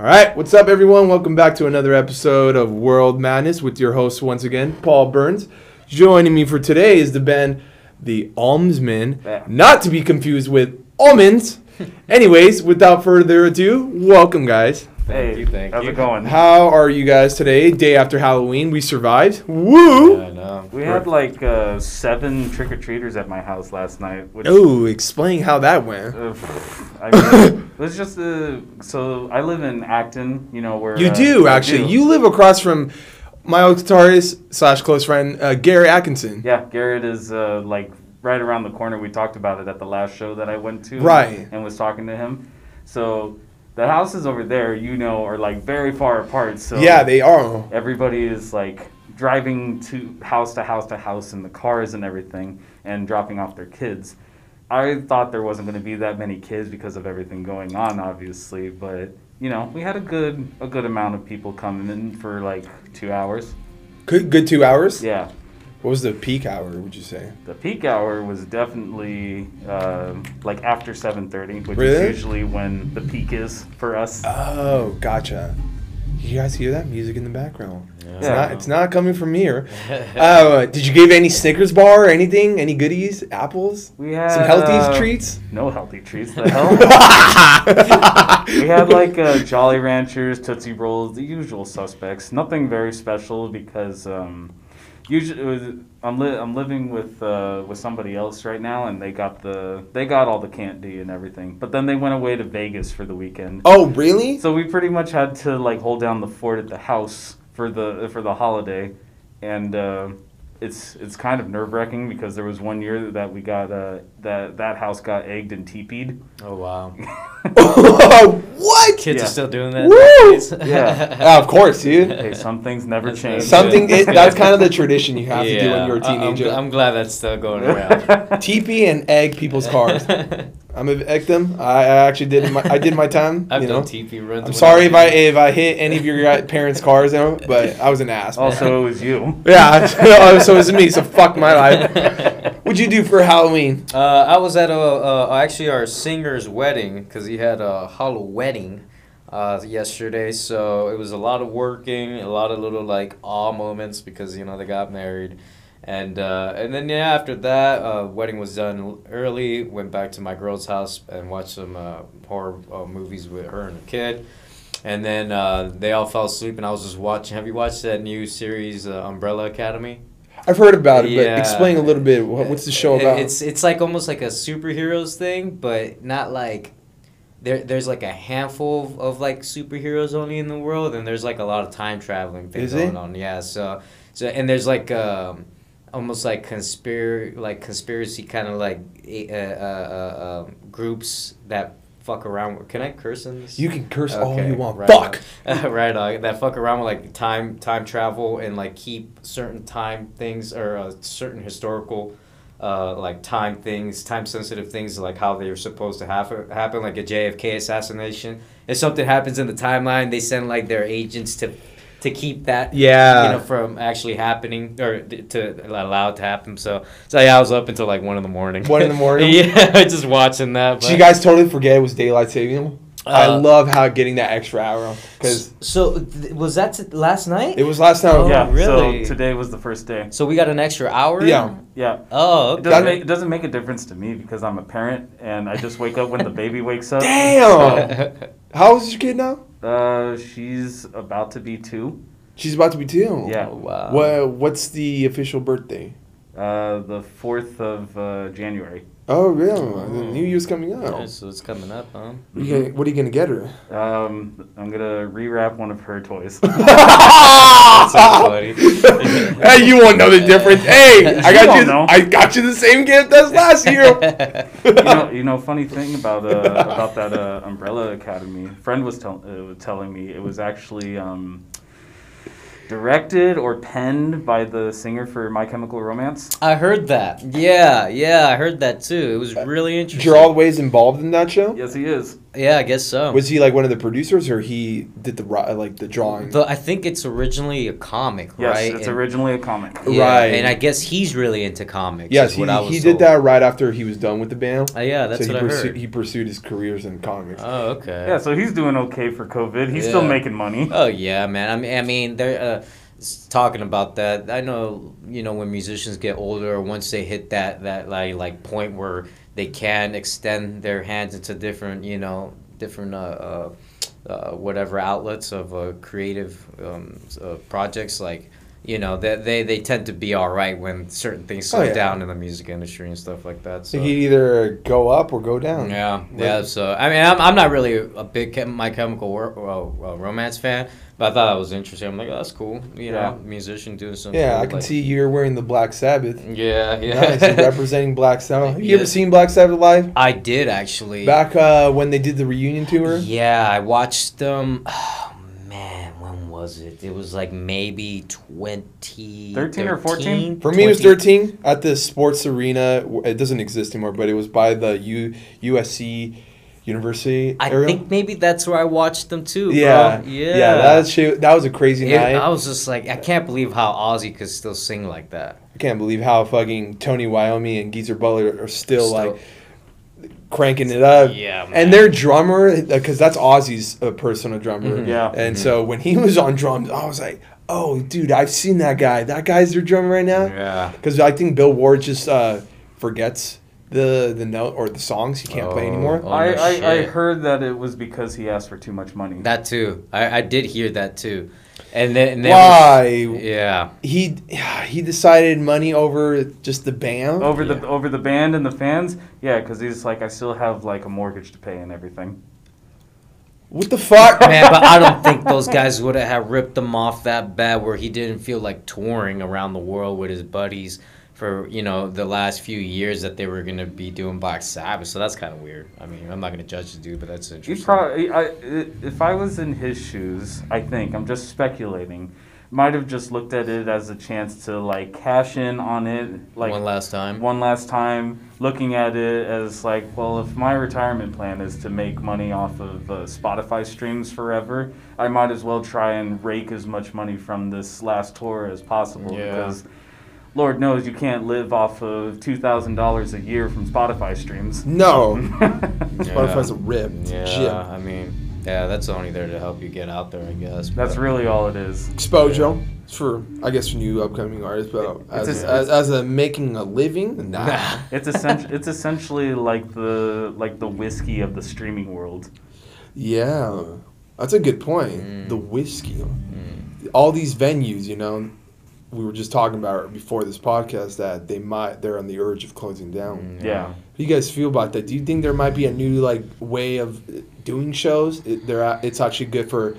All right, what's up, everyone? Welcome back to another episode of World Madness with your host once again, Paul Burns. Joining me for today is the band The Almsmen, Yeah. not to be confused with almonds. Anyways, without further ado, welcome, guys. Hey, you, thank how's you. it going? How are you guys today? Day after Halloween, we survived. Woo! I know. we had like uh, seven trick or treaters at my house last night. Oh, explain how that went. uh, I mean, it was just uh, so I live in Acton, you know where You uh, do I actually. do. You live across from my old guitarist slash close friend uh, Gary Atkinson. Yeah, Garrett is uh, like right around the corner. We talked about it at the last show that I went to. Right. And was talking to him. So the houses over there, you know, are like very far apart. So yeah, they are. everybody is like driving to house to house to house in the cars and everything and dropping off their kids. I thought there wasn't going to be that many kids because of everything going on, obviously, but you know, we had a good a good amount of people coming in for like two hours. Good, good two hours. Yeah, What was the peak hour? Would you say? the peak hour was definitely uh, like after seven thirty, which Really? is usually when the peak is for us. Oh, gotcha. You guys hear that music in the background? It's Yeah. not. It's not coming from here. Uh, did you give any Snickers bar or anything? Any goodies? Apples? We had Some healthy uh, treats? No healthy treats. The hell. we had like uh, Jolly Ranchers, Tootsie Rolls, the usual suspects. Nothing very special because um, usually was, I'm li- I'm living with uh, with somebody else right now, and they got the they got all the candy and everything. But then they went away to Vegas for the weekend, oh, really? so we pretty much had to like hold down the fort at the house for the for the holiday, and. Uh, it's it's kind of nerve wracking because there was one year that we got uh, that that house got egged and teepeed. Oh wow. what? Kids Yeah. are still doing that. Woo! nowadays? Yeah. Ah, of course, dude. Hey, some things never That's change. Something. It, that's kind of the tradition you have to do when you're a I- I'm teenager. gl- I'm, glad that's still going around. Teepee and egg people's cars. I'm a victim. I, I actually did my I did my time. I've you done know. TP runs. I'm sorry if I if I hit any of your parents' cars, you know, but I was an ass. man. also, it was you. yeah, so, it was me. So fuck my life. What'd you do for Halloween? Uh, I was at a uh, actually our singer's wedding because he had a hollow wedding uh, yesterday. So it was a lot of working, a lot of little like awe moments because you know they got married, and uh, and then yeah after that uh, wedding was done early. Went back to my girl's house and watched some uh, horror uh, movies with her and the kid. And then uh, they all fell asleep, and I was just watching. Have you watched that new series, uh, Umbrella Academy? I've heard about it, but explain a little bit. What's the show about? It's it's like almost like a superheroes thing, but not like there. There's like a handful of, of like superheroes only in the world, and there's like a lot of time traveling things going on. Yeah. So so and there's like um, almost like conspir like conspiracy kind of like eh, uh, uh, uh, um, groups that fuck around. with- Can I curse in this? you can curse all you want. right Fuck. on. right on. That fuck around with like time time travel and like keep certain time things or uh, certain historical uh, like time things, time sensitive things like how they're supposed to happen happen like a JFK assassination. If something happens in the timeline, they send like their agents to to keep that Yeah. you know from actually happening or to allow it to happen. So so yeah, I was up until like one in the morning. One in the morning? yeah, just watching that. Did you guys totally forget it was daylight saving? I Uh, love how getting that extra hour because So th- was that t- last night? it was last night. Oh, yeah. really? So today was the first day. So we got an extra hour. Yeah. Yeah. Oh, It doesn't, make, it doesn't make a difference to me because I'm a parent and I just wake up when the baby wakes up. Damn. How old is your kid now? Uh, she's about to be two. She's about to be two. Yeah. Oh, wow. What What's the official birthday? Uh, the fourth of uh, January. Oh, really? The New Year's coming up. Yeah, so it's coming up, huh? What, are you gonna, what are you gonna get her? Um, I'm gonna rewrap one of her toys. That's hey, you won't know the difference. Hey, I got you. know. I got you the same gift as last year. you know, you know, funny thing about uh, about that uh, Umbrella Academy. Friend was tell, uh, telling me it was actually um, directed or penned by the singer for My Chemical Romance. I heard that. Yeah, yeah, I heard that too. It was uh, really interesting. Gerard Way's involved in that show. Yes, he is. Yeah, I guess so. Was he like one of the producers, or he did the like the drawing? The, I think it's originally a comic, Yes, right? it's And- originally a comic. yeah, Right. And I guess he's really into comics. yes, is he, what I was he did told. that right after he was done with the band. Oh, yeah, that's so what he I pursu- heard. He pursued his careers in comics. Oh, okay. Yeah, so he's doing okay for COVID. He's still making money. Oh yeah, man. I mean, I mean, they're uh, talking about that. I know, you know, when musicians get older, once they hit that that like like point where they can extend their hands into different, you know, different uh, uh, uh whatever outlets of uh, creative um, uh, projects, like. You know, they, they they tend to be all right when certain things slow Oh, yeah. down in the music industry and stuff like that. So he'd either go up or go down. yeah, yeah. So I mean, I'm, I'm not really a big Chem- My Chemical Wor- uh, uh, Romance fan, but I thought that was interesting. I'm like, oh, that's cool. You know, musician doing something. Yeah, I can like- see you're wearing the Black Sabbath. Yeah, yeah. Nice, representing Black Sabbath. Have you ever seen Black Sabbath live? I did actually. Back uh, when they did the reunion tour. Yeah, I watched them. Oh man, was it? It was like maybe twenty 13 or 14? For me, it was 13 at the sports arena. It doesn't exist anymore, but it was by the U- USC University I area. think maybe that's where I watched them too. yeah, bro. yeah, yeah. That shit, that was a crazy It- night. I was just like, I can't believe how Ozzy could still sing like that. I can't believe how fucking Tony Iommi and Geezer Butler are still, Still- like cranking it up. Yeah, man. And their drummer, because that's Ozzy's uh, personal drummer. Mhm. Yeah. And so when he was on drums, I was like, oh, dude, I've seen that guy. That guy's their drummer right now. Yeah. Because I think Bill Ward just uh, forgets the the note or the songs he can't play Oh, anymore. oh. I, I, I heard that it was because he asked for too much money. That too. I, I did hear that too. And then and then Why? was- yeah. He he decided money over just the band. over the over the band and the fans, yeah, because he's like, I still have like a mortgage to pay and everything. What the fuck? Man, but I don't think those guys would have ripped him off that bad where he didn't feel like touring around the world with his buddies for, you know, the last few years that they were going to be doing Black Sabbath. So that's kind of weird. I mean, I'm not going to judge the dude, but that's interesting. He probably, i- if I was in his shoes, I think I'm just speculating, might have just looked at it as a chance to like cash in on it, like One last time. one last time, looking at it as like, well, if my retirement plan is to make money off of uh, Spotify streams forever, I might as well try and rake as much money from this last tour as possible Yeah. because. Lord knows you can't live off of two thousand dollars a year from Spotify streams. no. Spotify's a rip. Yeah, gym. I mean, yeah, that's only there to help you get out there, I guess. That's really all it is. Exposure. It's for I guess for new upcoming artists, but It's as, a- as, as a making a living, nah. It's essentially it's essentially like the like the whiskey of the streaming world. yeah, that's a good point. Mm. The whiskey, all these venues, you know, we were just talking about before this podcast that they might they're on the urge of closing down. Mm, Yeah. How do you guys feel about that? Do you think there might be a new like way of doing shows? It, they're it's actually good for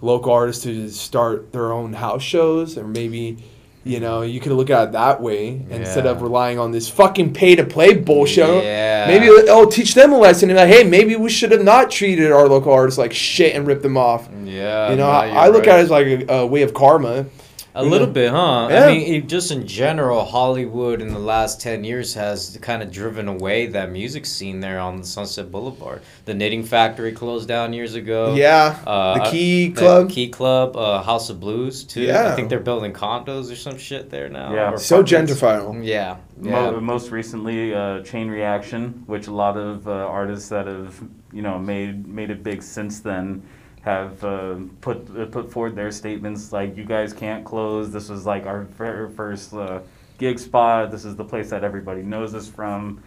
local artists to start their own house shows, or maybe you know you could look at it that way instead of relying on this fucking pay to play bullshit. Yeah. Maybe oh teach them a lesson and like hey maybe we should have not treated our local artists like shit and ripped them off. Yeah. you know no, I, I look right. at it as like a, a way of karma. A You little know? bit, huh? Yeah. I mean, it, just in general, Hollywood in the last 10 years has kind of driven away that music scene there on Sunset Boulevard. The Knitting Factory closed down years ago. Yeah, Uh, the Key the Club. Key Club, uh, House of Blues, too. Yeah. I think they're building condos or some shit there now. Yeah. so apartments. gentrified. Yeah. Mo- most recently, uh, Chain Reaction, which a lot of uh, artists that have you know made made it big since then have uh, put uh, put forward their statements like you guys can't close. This was like our very first uh, gig spot. This is the place that everybody knows us from.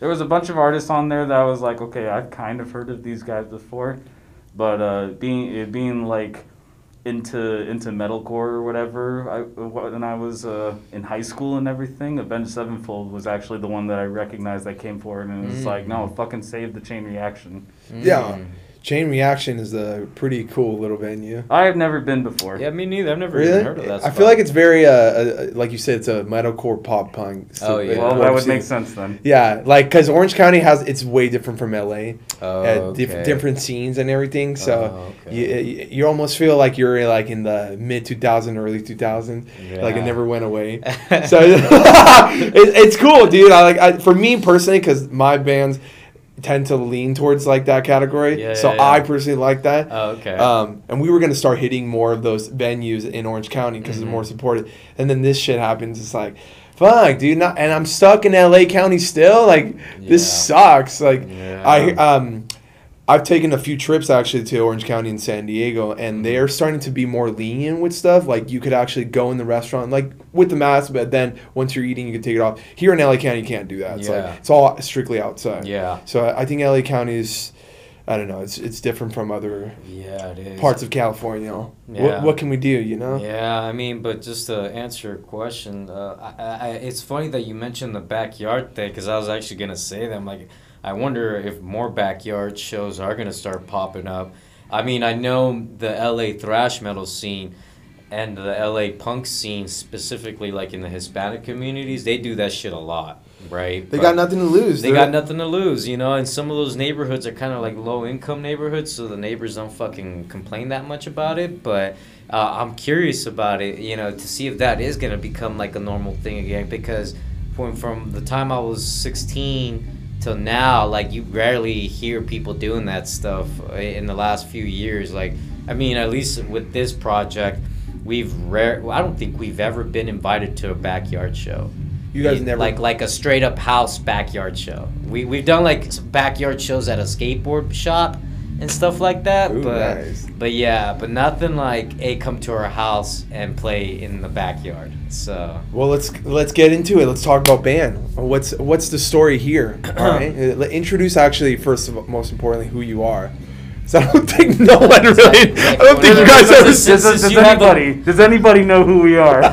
There was a bunch of artists on there that I was like, okay, I've kind of heard of these guys before, but uh, being it being like into into metalcore or whatever. I when I was uh, in high school and everything, Avenged Sevenfold was actually the one that I recognized that came forward and it was Mm. like, no, fucking save the chain reaction. Yeah. Mm. Chain Reaction is a pretty cool little venue. I have never been before. Yeah, me neither. I've never Really? even heard of that. I spot. feel like it's very, uh, uh, like you said, it's a metalcore pop punk. Oh, yeah. Well, uh, that would scene. make sense then. Yeah, like because Orange County has it's way different from LA. Oh, uh, diff- different scenes and everything. So Oh, okay. you, you almost feel like you're like in the mid 2000, early 2000. Like it never went away. so it, it's cool, dude. I like I, for me personally because my bands tend to lean towards like that category. Yeah, so yeah, yeah. I personally like that. Oh, okay. Um, and we were gonna start hitting more of those venues in Orange County because Mhm. it's more supported. And then this shit happens. It's like, fuck, dude. Not, and I'm stuck in LA County still. Like this sucks. Like. I um, I've taken a few trips actually to Orange County and San Diego, Mm-hmm. and they are starting to be more lenient with stuff. Like you could actually go in the restaurant like with the mask, but then once you're eating, you can take it off. Here in LA County, you can't do that. It's Yeah. like it's all strictly outside. yeah. So I think LA County is. I don't know. It's it's different from other Yeah, it is. parts of California. What, Yeah. what can we do, you know? Yeah, I mean, but just to answer your question, uh, I, I, it's funny that you mentioned the backyard thing because I was actually gonna say that. I'm like, I wonder if more backyard shows are gonna start popping up. I mean, I know the LA thrash metal scene and the LA punk scene specifically, like in the Hispanic communities, they do that shit a lot, right? They But- got nothing to lose. they got nothing to lose, you know, and some of those neighborhoods are kind of like low income neighborhoods, so the neighbors don't fucking complain that much about it. But uh, I'm curious about it, you know, to see if that is going to become like a normal thing again. Because from, from the time I was 16 till now, like, you rarely hear people doing that stuff uh, in the last few years. Like, I mean, at least with this project, we've rare. Well, I don't think we've ever been invited to a backyard show You guys never like like a straight up house backyard show. We we've done like backyard shows at a skateboard shop and stuff like that. Ooh, but nice. but yeah, but nothing like a come to our house and play in the backyard. So Well, let's let's get into it. Let's talk about band. What's what's the story here? All right, introduce actually first of all, most importantly who you are. 'Cause I don't think no one really. I don't think you guys ever. Does- Does, Since does you have a- anybody does anybody know who we are?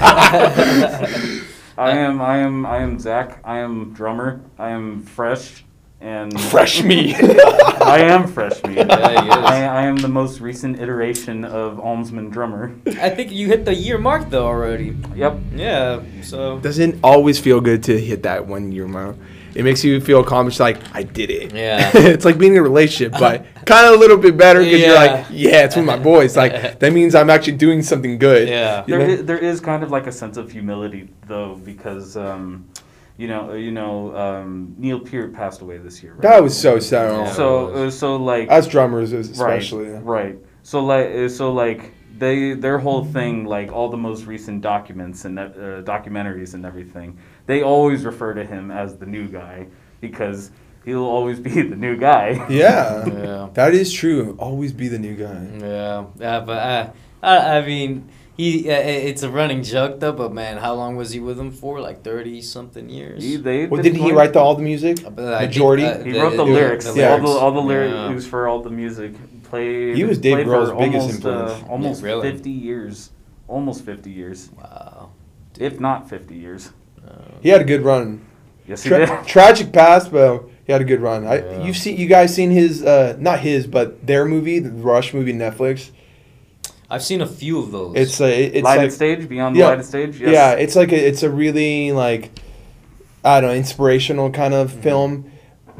I am I am I am Zach. I am drummer. I am fresh and Fresh meat. I am fresh meat. Yeah, he is. I, I am the most recent iteration of Almsman drummer. I think you hit the year mark though already. Yep. Yeah. So Doesn't always feel good to hit that one year mark. It makes you feel accomplished, like I did it. Yeah. it's like being in a relationship, but kind of a little bit better because you're like, yeah, it's with my boys. Like that means I'm actually doing something good. Yeah. You there is, there is kind of like a sense of humility though because um, you know you know um, Neil Peart passed away this year. Right? That was so sad. Yeah. so uh, so like As drummers, especially. Right, right. So like, uh, so like they their whole thing, like all the most recent documents and uh, documentaries and everything, they always refer to him as the new guy because he'll always be the new guy. Yeah. Yeah. That is true. Always be the new guy. Yeah, yeah, but uh, I, I mean, he. Uh, it's a running joke though. But man, how long was he with them for? Like thirty something years. He, they Well, didn't he write the, all the music? Uh, but I think, Majority. uh, He wrote the, the- lyrics, the Yeah. all the all the lyrics. lyrics Yeah. for all the music. Played. He was Dave Grohl's for biggest almost, influence. Uh, almost Yeah, really? fifty years, almost fifty years, Wow. if not fifty years. Uh, He had a good run. Yes, he Tra- did. tragic past, but he had a good run. I, you've seen you guys seen his uh, not his but their movie, the Rush movie, Netflix. I've seen a few of those. It's a it's lighted like stage beyond Yeah. the lighted stage. Yes. yeah, it's like a, it's a really like I don't know inspirational kind of Mm-hmm. film,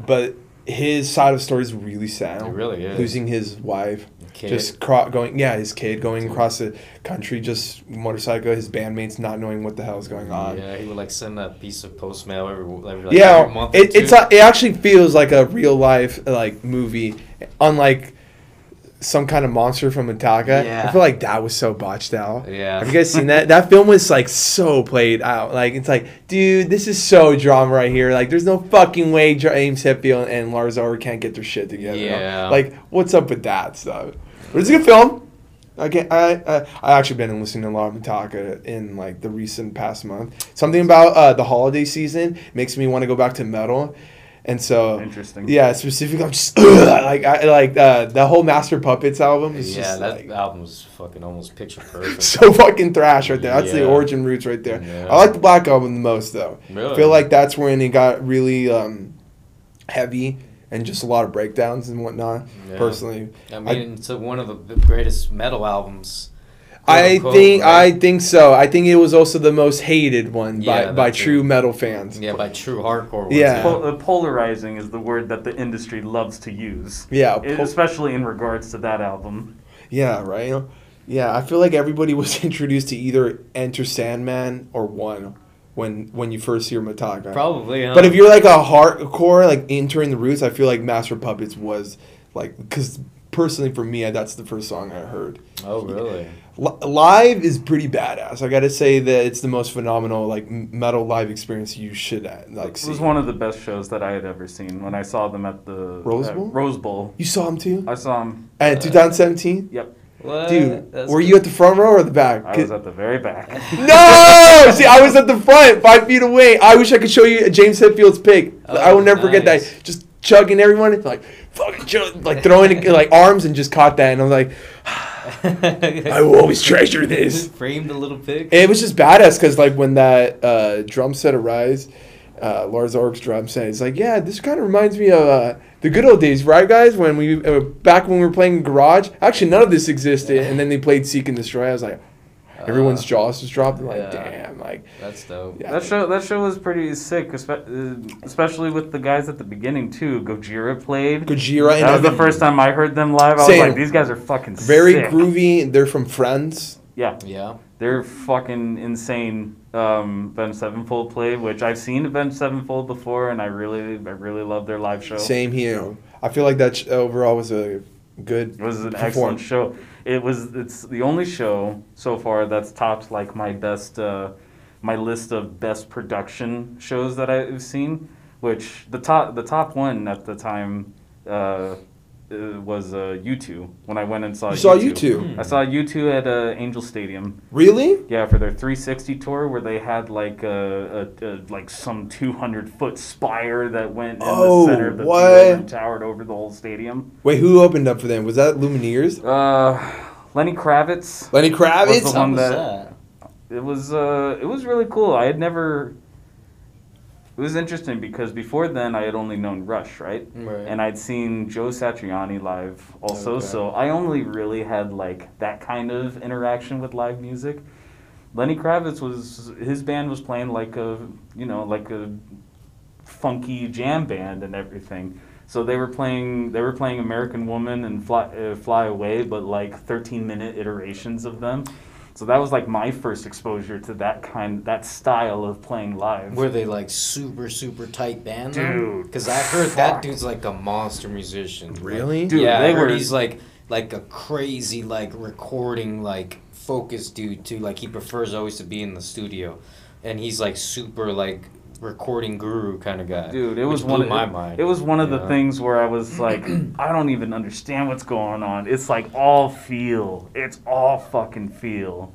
but his side of the story is really sad. It really is. losing his wife. Kid. Just cro- going, yeah, his kid going across the country, just motorcycle. His bandmates not knowing what the hell is going on. Yeah, he would like send that piece of post mail every, every, like, yeah, every month. or it, it's two. a, it actually feels like a real life like movie, unlike some kind of monster from Metallica. Yeah. I feel like that was so botched out. Yeah. Have you guys seen that? That film was like so played out. Like it's like, dude, this is so drama right here. Like there's no fucking way James Hetfield and Lars Ulrich can't get their shit together. Yeah. Like what's up with that stuff? But it's a good film. I can I I I actually been listening to a lot of Metallica in like the recent past month. Something about uh, the holiday season makes me want to go back to metal, and so Interesting. yeah, specifically I'm just like I like uh, the whole Master Puppets album is yeah, just that like album was fucking almost picture perfect. so fucking thrash right there. That's the Yeah. origin roots right there. Yeah. I like the Black album the most though. Really? I feel like that's when it got really um, heavy and just a lot of breakdowns and whatnot. Yeah. Personally, I mean, it's a, one of the greatest metal albums. I quote-unquote, think right? I think so. I think it was also the most hated one Yeah, by, by that too. true metal fans. Yeah, by true hardcore. Ones, Yeah. Pol- uh, polarizing is the word that the industry loves to use, Yeah, po- especially in regards to that album. yeah, right. Yeah, I feel like everybody was introduced to either Enter Sandman or One when when you first hear Metallica. Probably. Huh? But if you're like a hardcore, like entering the roots, I feel like Master Puppets was like because personally for me, that's the first song I heard. oh really? Li- live is pretty badass. I gotta say that it's the most phenomenal like metal live experience you should uh, like It see. was one of the best shows that I had ever seen when I saw them at the Rose at Bowl? Rose Bowl. You saw them too? I saw them. At 2017, Yep, What? dude. That's Were good. you at the front row or the back? I was at the very back. no, see, I was at the front, five feet away. I wish I could show you James Hetfield's pick. I will Oh, never forget that. Just chugging everyone, like fucking chug, like throwing like arms and just caught that, and I'm like, I will always treasure this. Framed a little pig. It was just badass because like when that uh, drum set arrives, uh, Lars Ulrich's drum set, it's like, yeah, this kind of reminds me of uh, the good old days, right, guys? When we uh, back when we were playing Garage. Actually, none of this existed, and then they played Seek and Destroy. I was like, everyone's Uh, jaws just dropped. I'm like, yeah. damn, like. That's dope. Yeah. That show that show was pretty sick, uh, especially with the guys at the beginning too. Gojira played. Gojira and that was the first time I heard them live. I Same. was like, these guys are fucking very sick. groovy. They're from France. Yeah, Yeah. they're fucking insane. Um, Avenged Sevenfold played, which I've seen Avenged Sevenfold before, and I really, I really love their live show. Same here. I feel like that sh- overall was a good. It was an Perform. excellent show. It was. It's the only show so far that's topped like my best, uh, my list of best production shows that I've seen. Which the top, the top one at the time, uh, uh, was uh, U2 when I went and saw. You saw U2. U2? I saw U2 at uh, Angel Stadium. Really? Yeah, for their 360 tour, where they had like a, a, a like some 200 foot spire that went in Oh, the center of the what? field and towered over the whole stadium. Wait, who opened up for them? Was that Lumineers? Uh, Lenny Kravitz. Lenny Kravitz. Was the How one was that- It was uh, it was really cool. I had never. It was interesting because before then I had only known Rush, right? Right. And I'd seen Joe Satriani live also, Okay. so I only really had like that kind of interaction with live music. Lenny Kravitz was his band was playing like a you know like a funky jam band and everything. So they were playing they were playing American Woman and Fly uh, Fly Away, but like 13 minute iterations of them. So that was like my first exposure to that kind that style of playing live. Were they like super super tight band? Dude, Because I heard that dude's like a monster musician. Like, Really? Dude, yeah, they I heard were- he's like like a crazy like recording like focused dude too. Like he prefers always to be in the studio, and he's like super like recording guru kind of guy. Dude, it was one of my it, mind. It was one of the Yeah. things where I was like, I don't even understand what's going on. It's like all feel. It's all fucking feel.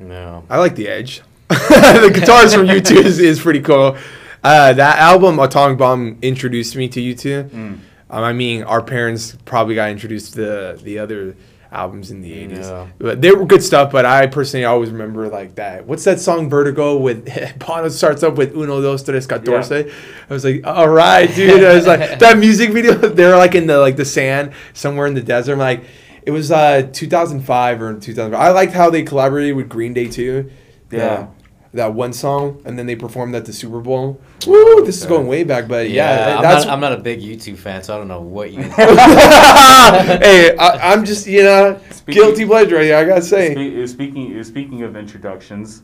No. I like the edge. the guitars from U2 is, is pretty cool. Uh, that album, Atomic Bomb, introduced me to U2. Mm. Um, I mean, our parents probably got introduced to the, the other albums in the 80s. Yeah. But they were good stuff, but I personally always remember like that. What's that song, Vertigo, with Bono starts up with Uno, Dos, Tres, Catorce? I was like, all right, dude. I was like, that music video, they're like in the like the sand somewhere in the desert. I'm like, it was uh 2005 or 2005. I liked how they collaborated with Green Day too. The- Yeah. That one song, and then they performed at the Super Bowl. Woo! This is going way back, but yeah, I'm, that's. not, I'm not a big U2 fan, so I don't know what you. hey, I, I'm just you know Speaking- guilty pleasure. Yeah, I gotta say. Spe- speaking speaking of introductions,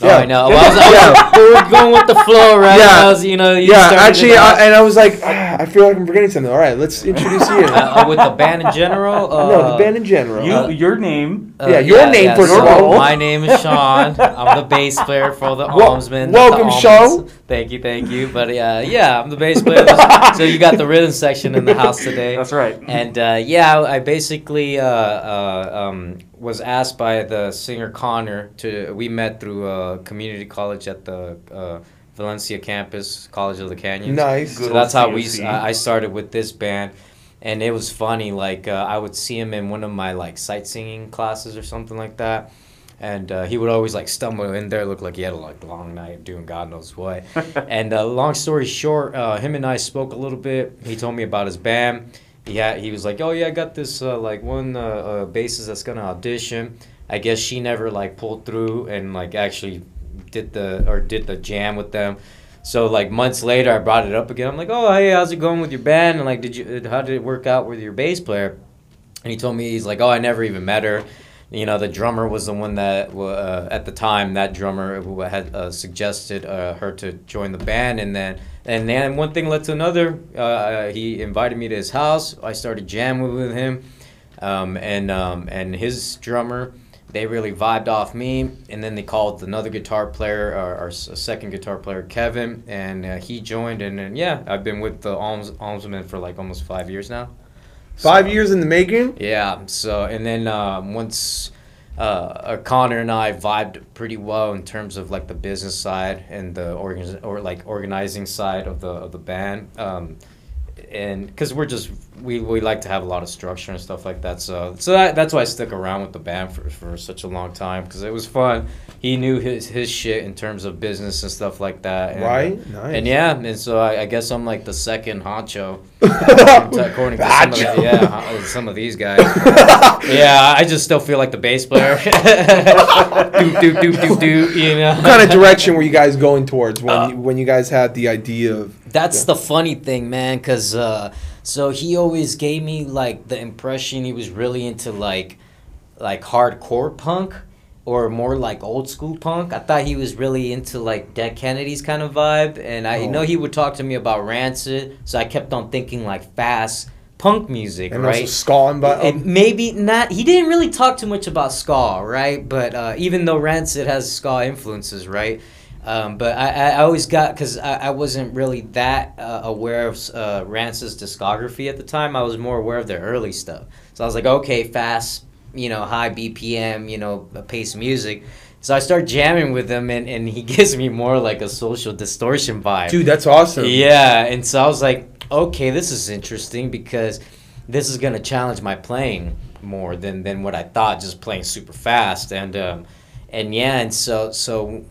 Oh, I know. Well, I was, I was, we were going with the flow, right? Yeah. I was, you know, you yeah, actually. I, and I was like, ah, I feel like I'm forgetting something. All right, let's introduce you. uh, uh, with the band in general. Uh, no, the band in general. you uh, your name. uh, Yeah, your name, first of all. My name is Sean. I'm the bass player for the Wel- Almsmen. welcome, the Sean. Thank you, thank you. But uh, yeah, I'm the bass player. so you got the rhythm section in the house today. That's right. And uh, yeah, I basically uh, uh, um, was asked by the singer Connor to. We met through uh, community college at the uh, Valencia campus, College of the Canyons. nice. Good So that's how we. I I started with this band, and it was funny. Like uh, I would see him in one of my like sightseeing classes or something like that, and uh, he would always like stumble in there, look like he had a like long night doing God knows what. and uh, long story short, uh, him and I spoke a little bit. He told me about his band. Had, he was like, oh yeah, I got this uh, like one uh, uh, bassist that's gonna audition. I guess she never like pulled through and like actually did the or did the jam with them. So like months later, I brought it up again. I'm like, oh hey, how's it going with your band? And like, did you how did it work out with your bass player? And he told me he's like, oh, I never even met her. You know, the drummer was the one that uh, at the time that drummer who had uh, suggested uh, her to join the band, and then and then one thing led to another. Uh, he invited me to his house. I started jamming with him, um, and um, and his drummer. They really vibed off me, and then they called another guitar player, our, our second guitar player, Kevin, and uh, he joined. And, and yeah, I've been with the Alms Almsmen for like almost five years now. Five So- years in the making. yeah. So and then um, once uh, uh, Connor and I vibed pretty well in terms of like the business side and the organ or like organizing side of the of the band. Um, and because we're just we, we like to have a lot of structure and stuff like that so so that, that's why I stuck around with the band for, for such a long time because it was fun he knew his his shit in terms of business and stuff like that and, Right? Nice. and yeah and so I, I guess I'm like the second honcho according to some of, the, yeah, some of these guys yeah, I just still feel like the bass player. do, do, do, do, do, you know. What kind of direction were you guys going towards when Uh, you, when you guys had the idea of? That's Yeah. the funny thing, man, because uh, so he always gave me like the impression he was really into like like hardcore punk or more like old school punk. I thought he was really into like Dead Kennedy's kind of vibe, and I Oh. know he would talk to me about Rancid, so I kept on thinking like fast punk music, And right? also ska and but And maybe not. He didn't really talk too much about ska, right? But uh, even though Rancid has ska influences, right? Um, but I, I always got because I, I wasn't really that uh, aware of uh, Rancid's discography at the time. I was more aware of their early stuff. So I was like, okay, fast, you know, high BPM, you know, pace music. So I start jamming with him, and, and he gives me more like a social distortion vibe. dude, that's awesome. Yeah, and so I was like, okay, this is interesting because this is gonna challenge my playing more than than what I thought, just playing super fast and um, and yeah, and so so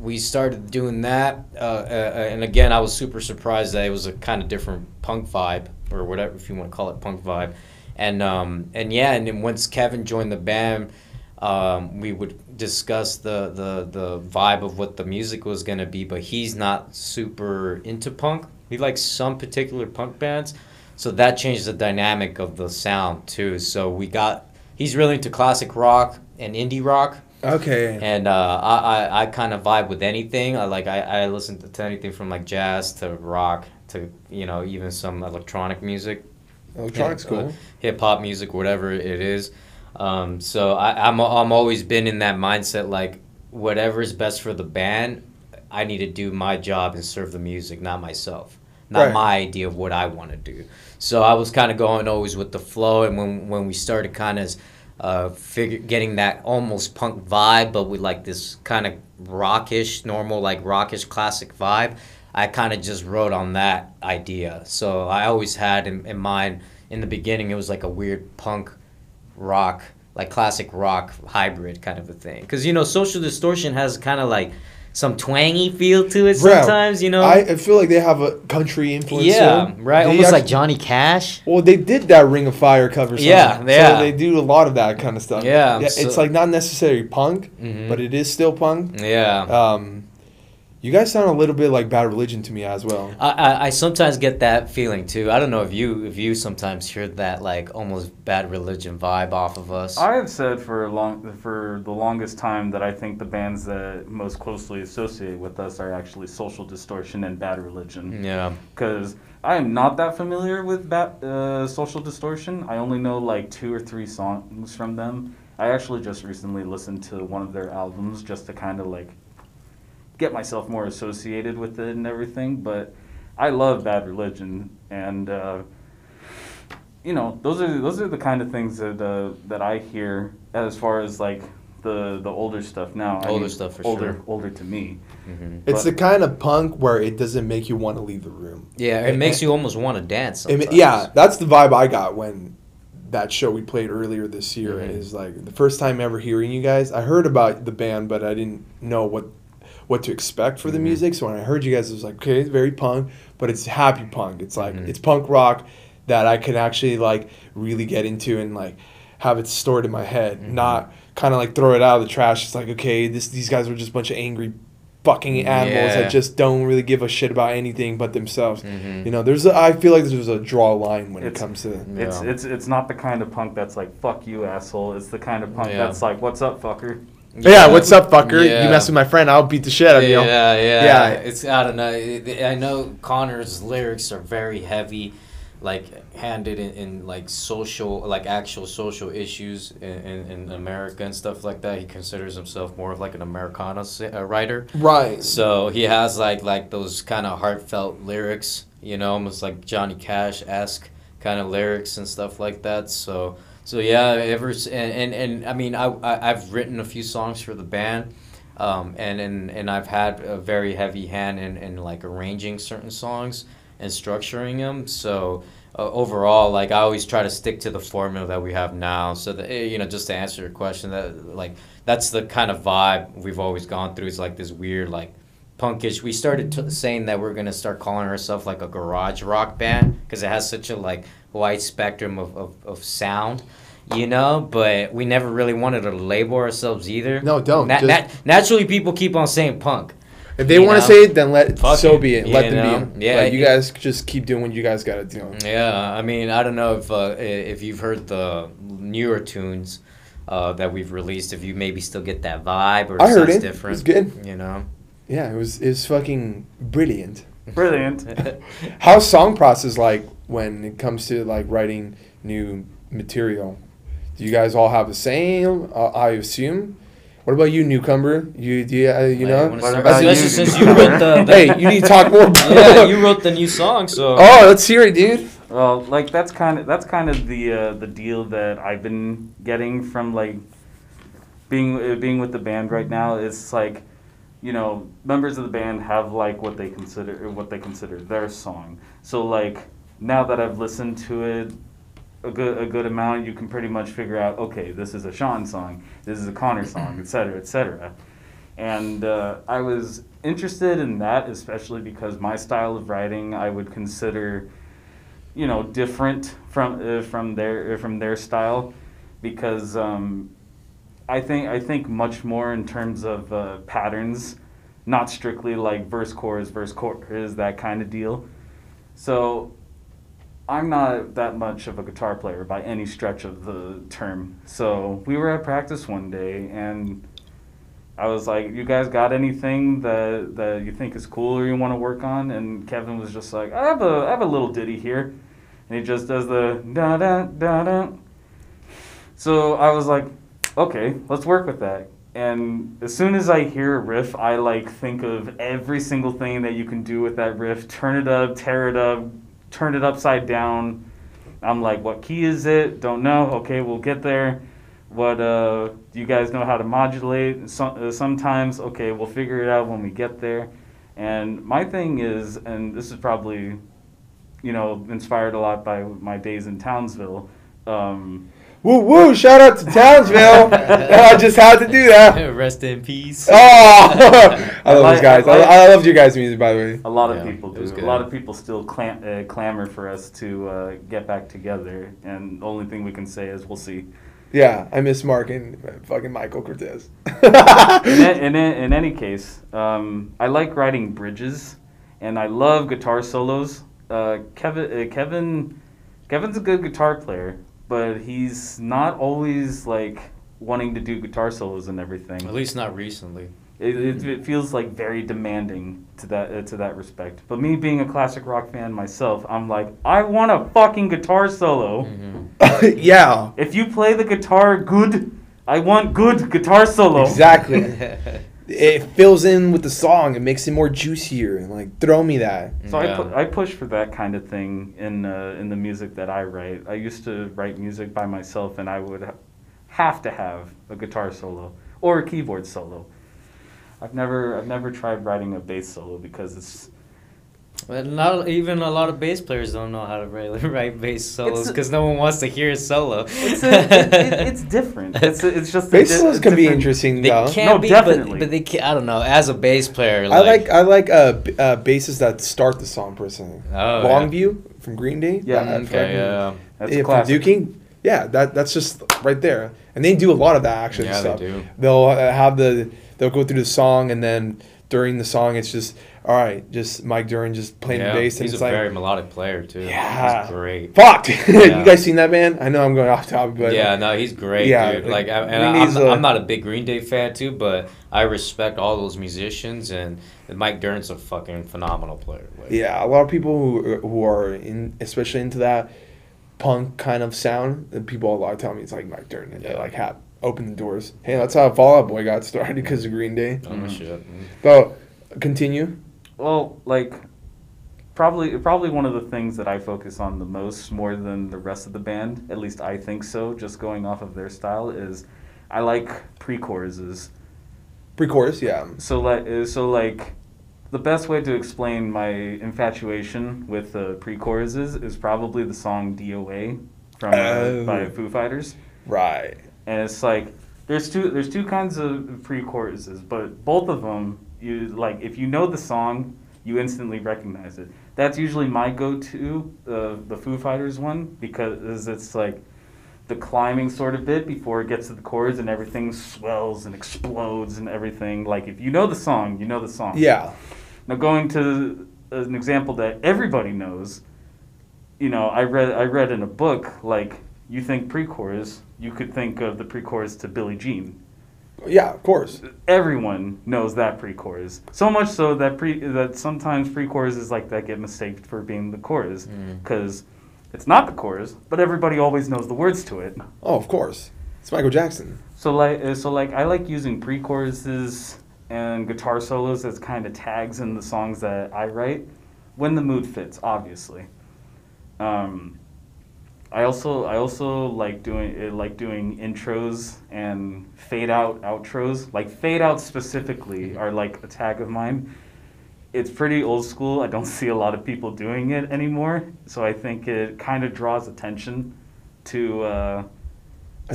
we started doing that, uh, uh, and again, I was super surprised that it was a kind of different punk vibe or whatever if you want to call it punk vibe, and um, and yeah, and then once Kevin joined the band. Um, we would discuss the, the, the vibe of what the music was gonna be, but he's not super into punk. He likes some particular punk bands, so that changed the dynamic of the sound too. So we got he's really into classic rock and indie rock, Okay. and uh, I, I, I kind of vibe with anything. I like I, I listen to, to anything from like jazz to rock to you know even some electronic music Electronics yeah, cool. uh, hip hop music, whatever it is. Um, so I, I'm I'm always been in that mindset like whatever is best for the band, I need to do my job and serve the music, not myself, not Right. my idea of what I want to do. So I was kind of going always with the flow, and when when we started kind of uh, figure getting that almost punk vibe, but with like this kind of rockish, normal like rockish classic vibe. I kind of just wrote on that idea. So I always had in, in mind in the beginning it was like a weird punk rock, like classic rock hybrid kind of a thing. Because you know, Social Distortion has kind of like some twangy feel to it Bro, sometimes. You know, I, I feel like they have a country influence. yeah, right, They almost actu- like Johnny Cash. Well, they did that Ring of Fire cover song. Yeah, yeah. So they do a lot of that kind of stuff. Yeah, it's so- like not necessarily punk, Mhm. but it is still punk. Yeah. Um, you guys sound a little bit like Bad Religion to me as well. I, I, I sometimes get that feeling too. I don't know if you if you sometimes hear that like almost bad religion vibe off of us. I have said for a long for the longest time that I think the bands that most closely associate with us are actually Social Distortion and Bad Religion. yeah. Because I am not that familiar with Bad, uh, Social Distortion. I only know like two or three songs from them. I actually just recently listened to one of their albums just to kind of like get myself more associated with it and everything. But I love Bad Religion, and uh, you know those are those are the kind of things that uh, that I hear as far as like the the older stuff now. I Older stuff for older, sure. Older to me. hmm It's But- the kind of punk where it doesn't make you want to leave the room. Yeah, it makes you almost want to dance. I mean, Sometimes. yeah, that's the vibe I got when that show we played earlier this year Mhm. is like the first time ever hearing you guys. I heard about the band, but I didn't know what what to expect for the Mhm. music. So when I heard you guys, it was like, okay, it's very punk, but it's happy punk. It's like Mhm. it's punk rock that I can actually like really get into and like have it stored in my head, Mhm. not kind of like throw it out of the trash. It's like, okay, this these guys were just a bunch of angry fucking animals Yeah. that just don't really give a shit about anything but themselves. Mhm. You know, there's a, I feel like there's a draw line when it comes to It's Yeah. it's it's not the kind of punk that's like fuck you asshole. It's the kind of punk Yeah. that's like what's up fucker. Yeah, what's up, fucker? Yeah. You mess with my friend, I'll beat the shit out of you. Yeah, yeah, Yeah. It's I don't know. I know Connor's lyrics are very heavy, like handed in, in like social, like actual social issues in, in, in America and stuff like that. He considers himself more of like an Americana uh, writer. Right. So he has like like those kind of heartfelt lyrics, you know, almost like Johnny Cash esque kind of lyrics and stuff like that. So so yeah, ever and and, and I mean I, I I've written a few songs for the band. Um, and, and and I've had a very heavy hand in, in like arranging certain songs and structuring them. So uh, overall, like I always try to stick to the formula that we have now. So that eh, you know, just to answer your question, that like that's the kind of vibe we've always gone through. It's like this weird like punkish. We started t- saying that we're gonna start calling ourselves like a garage rock band because it has such a like wide spectrum of, of, of sound. You know, but we never really wanted to label ourselves either. No, don't. Na- Just- nat- naturally, people keep on saying punk. If they want to say it, then let Fuck so it. be it. You Let them know? be. Yeah, Like, you guys just keep doing what you guys gotta do. Yeah, I mean, I don't know if uh, if you've heard the newer tunes uh, that we've released. If you maybe still get that vibe, or I heard it. different. It's good. You know. Yeah, it was it was fucking brilliant. Brilliant. How's song process like when it comes to like writing new material? Do you guys all have the same? Uh, I assume. What about you, newcomer? You do you, uh, you Like, know? What about you, since you wrote the, the hey, you need to talk more. yeah, you wrote the new song, so Oh, let's hear it, dude. Well, like that's kind of that's kind of the uh, the deal that I've been getting from like being uh, being with the band right now. It's like, you know, members of the band have like what they consider what they consider their song. So like now that I've listened to it a good a good amount, you can pretty much figure out okay, this is a Sean song, this is a Connor song, etc. etc. And uh, I was interested in that, especially because my style of writing I would consider you know different from uh, from their uh, from their style because um, I think I think much more in terms of uh, patterns, not strictly like verse chorus verse chorus that kind of deal. So I'm not that much of a guitar player by any stretch of the term. So we were at practice one day and I was like, "You guys got anything that that you think is cool or you want to work on?" And Kevin was just like, "I have a I have a little ditty here," and he just does the da da da da. So I was like, "Okay, let's work with that." And as soon as I hear a riff, I like think of every single thing that you can do with that riff. Turn it up, tear it up, turn it upside down. I'm like, "What key is it? Don't know. Okay, we'll get there." what uh, do you guys know how to modulate so, uh, sometimes okay we'll figure it out when we get there and my thing is and this is probably you know inspired a lot by my days in townsville um, Woo woo! Shout out to Townsville. I just had to do that. rest in peace. Oh, I love like- these guys. I like- I, I loved your guys' music, by the way. a lot of Yeah, people do a lot of people still clam- uh, clamor for us to uh, get back together and the only thing we can say is we'll see Yeah, I miss Mark and uh, fucking Michael Cortez. in, in, in any case, um, I like writing bridges, and I love guitar solos. Uh, Kevin, uh, Kevin, Kevin's a good guitar player, but he's not always like wanting to do guitar solos and everything. At least not recently. It, it, it feels like very demanding to that uh, to that respect. But me being a classic rock fan myself, I'm like, I want a fucking guitar solo. Mhm. yeah, If you play the guitar good, I want good guitar solo. exactly. it fills in with the song. It makes it more juicier. And like, throw me that. So I, pu- I push for that kind of thing in uh, in the music that I write. I used to write music by myself, and I would ha- have to have a guitar solo or a keyboard solo. I've never I've never tried writing a bass solo because it's But not even a lot of bass players don't know how to write, write bass solos because no one wants to hear a solo. It's a, it, it, it's different. It's it's just Bass di- solos a can be interesting They though. can No, be, definitely. but, but they can I don't know. As a bass player, I like, like I like uh, b- uh basses that start the song personally. Oh, Longview from Green Day. Yeah, that okay, fucking- yeah, That's yeah, a from classic. Duking. Yeah, that that's just right there, and they do a lot of that action yeah, stuff. they do. They'll uh, have the they'll go through the song, and then during the song, it's just all right, just Mike Dirnt just playing yeah, the bass, and he's it's a like very melodic player too. Yeah. he's great. fuck. Yeah. you guys seen that man? I know I'm going off topic, but yeah, no, he's great, Yeah, dude. like, Like, I, we and need I'm, to- I'm not a big Green Day fan too, but I respect all those musicians, and, and Mike Dirnt's a fucking phenomenal player. Like, Yeah, a lot of people who who are in, especially into that punk kind of sound, and people a lot tell me it's like Mike Dirnt, and they Yeah. like have opened the doors. Hey, that's how Fall Out Boy got started because of Green Day. Oh Mhm. shit. But continue. Well, like probably probably one of the things that I focus on the most, more than the rest of the band. At least I think so. Just going off of their style is, I like pre-choruses. Pre-chorus, yeah. So like uh, so like, the best way to explain my infatuation with uh, pre-choruses is probably the song DOA from uh, Oh. by Foo Fighters. Right. and it's like there's two there's two kinds of pre-choruses, but both of them you like if you know the song, you instantly recognize it. That's usually my go-to, uh, the Foo Fighters one, because it's like the climbing sort of bit before it gets to the chords and everything swells and explodes and everything. Like if you know the song, you know the song. Yeah. Now going to an example that everybody knows, you know, I read I read in a book like you think pre-chorus, you could think of the pre-chorus to Billie Jean. Yeah, of course. Everyone knows that pre-chorus. So much so that pre that sometimes pre-choruses like that get mistaken for being the chorus Mm. because it's not the chorus, but everybody always knows the words to it. Oh, of course. It's Michael Jackson. So like uh, so like I like using pre-choruses and guitar solos as kind of tags in the songs that I write when the mood fits, obviously. Um, I also I also like doing uh, like doing intros and fade out outros. Like fade out specifically are like a tag of mine. It's pretty old school. I don't see a lot of people doing it anymore, so I think it kind of draws attention to uh,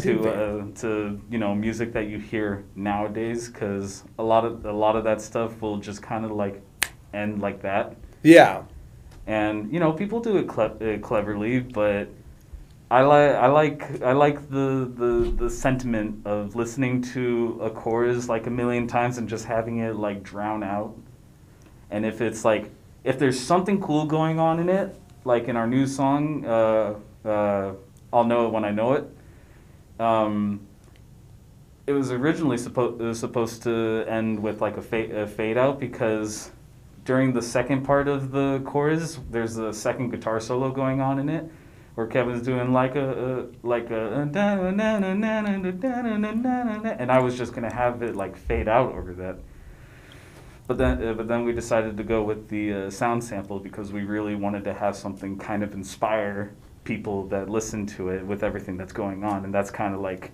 to uh, to you know music that you hear nowadays because a lot of a lot of that stuff will just kind of like end like that Yeah. and you know people do it cle- uh, cleverly but I like I like I like the, the the sentiment of listening to a chorus like a million times and just having it like drown out. And if it's like if there's something cool going on in it like in our new song uh, uh, I'll know it when I know it um, it was originally supposed was supposed to end with like a, fa- a fade out because during the second part of the chorus, there's a second guitar solo going on in it, where Kevin's doing like a, a like a and I was just gonna have it like fade out over that. But then, uh, but then we decided to go with the uh, sound sample because we really wanted to have something kind of inspire people that listen to it with everything that's going on, and that's kind of like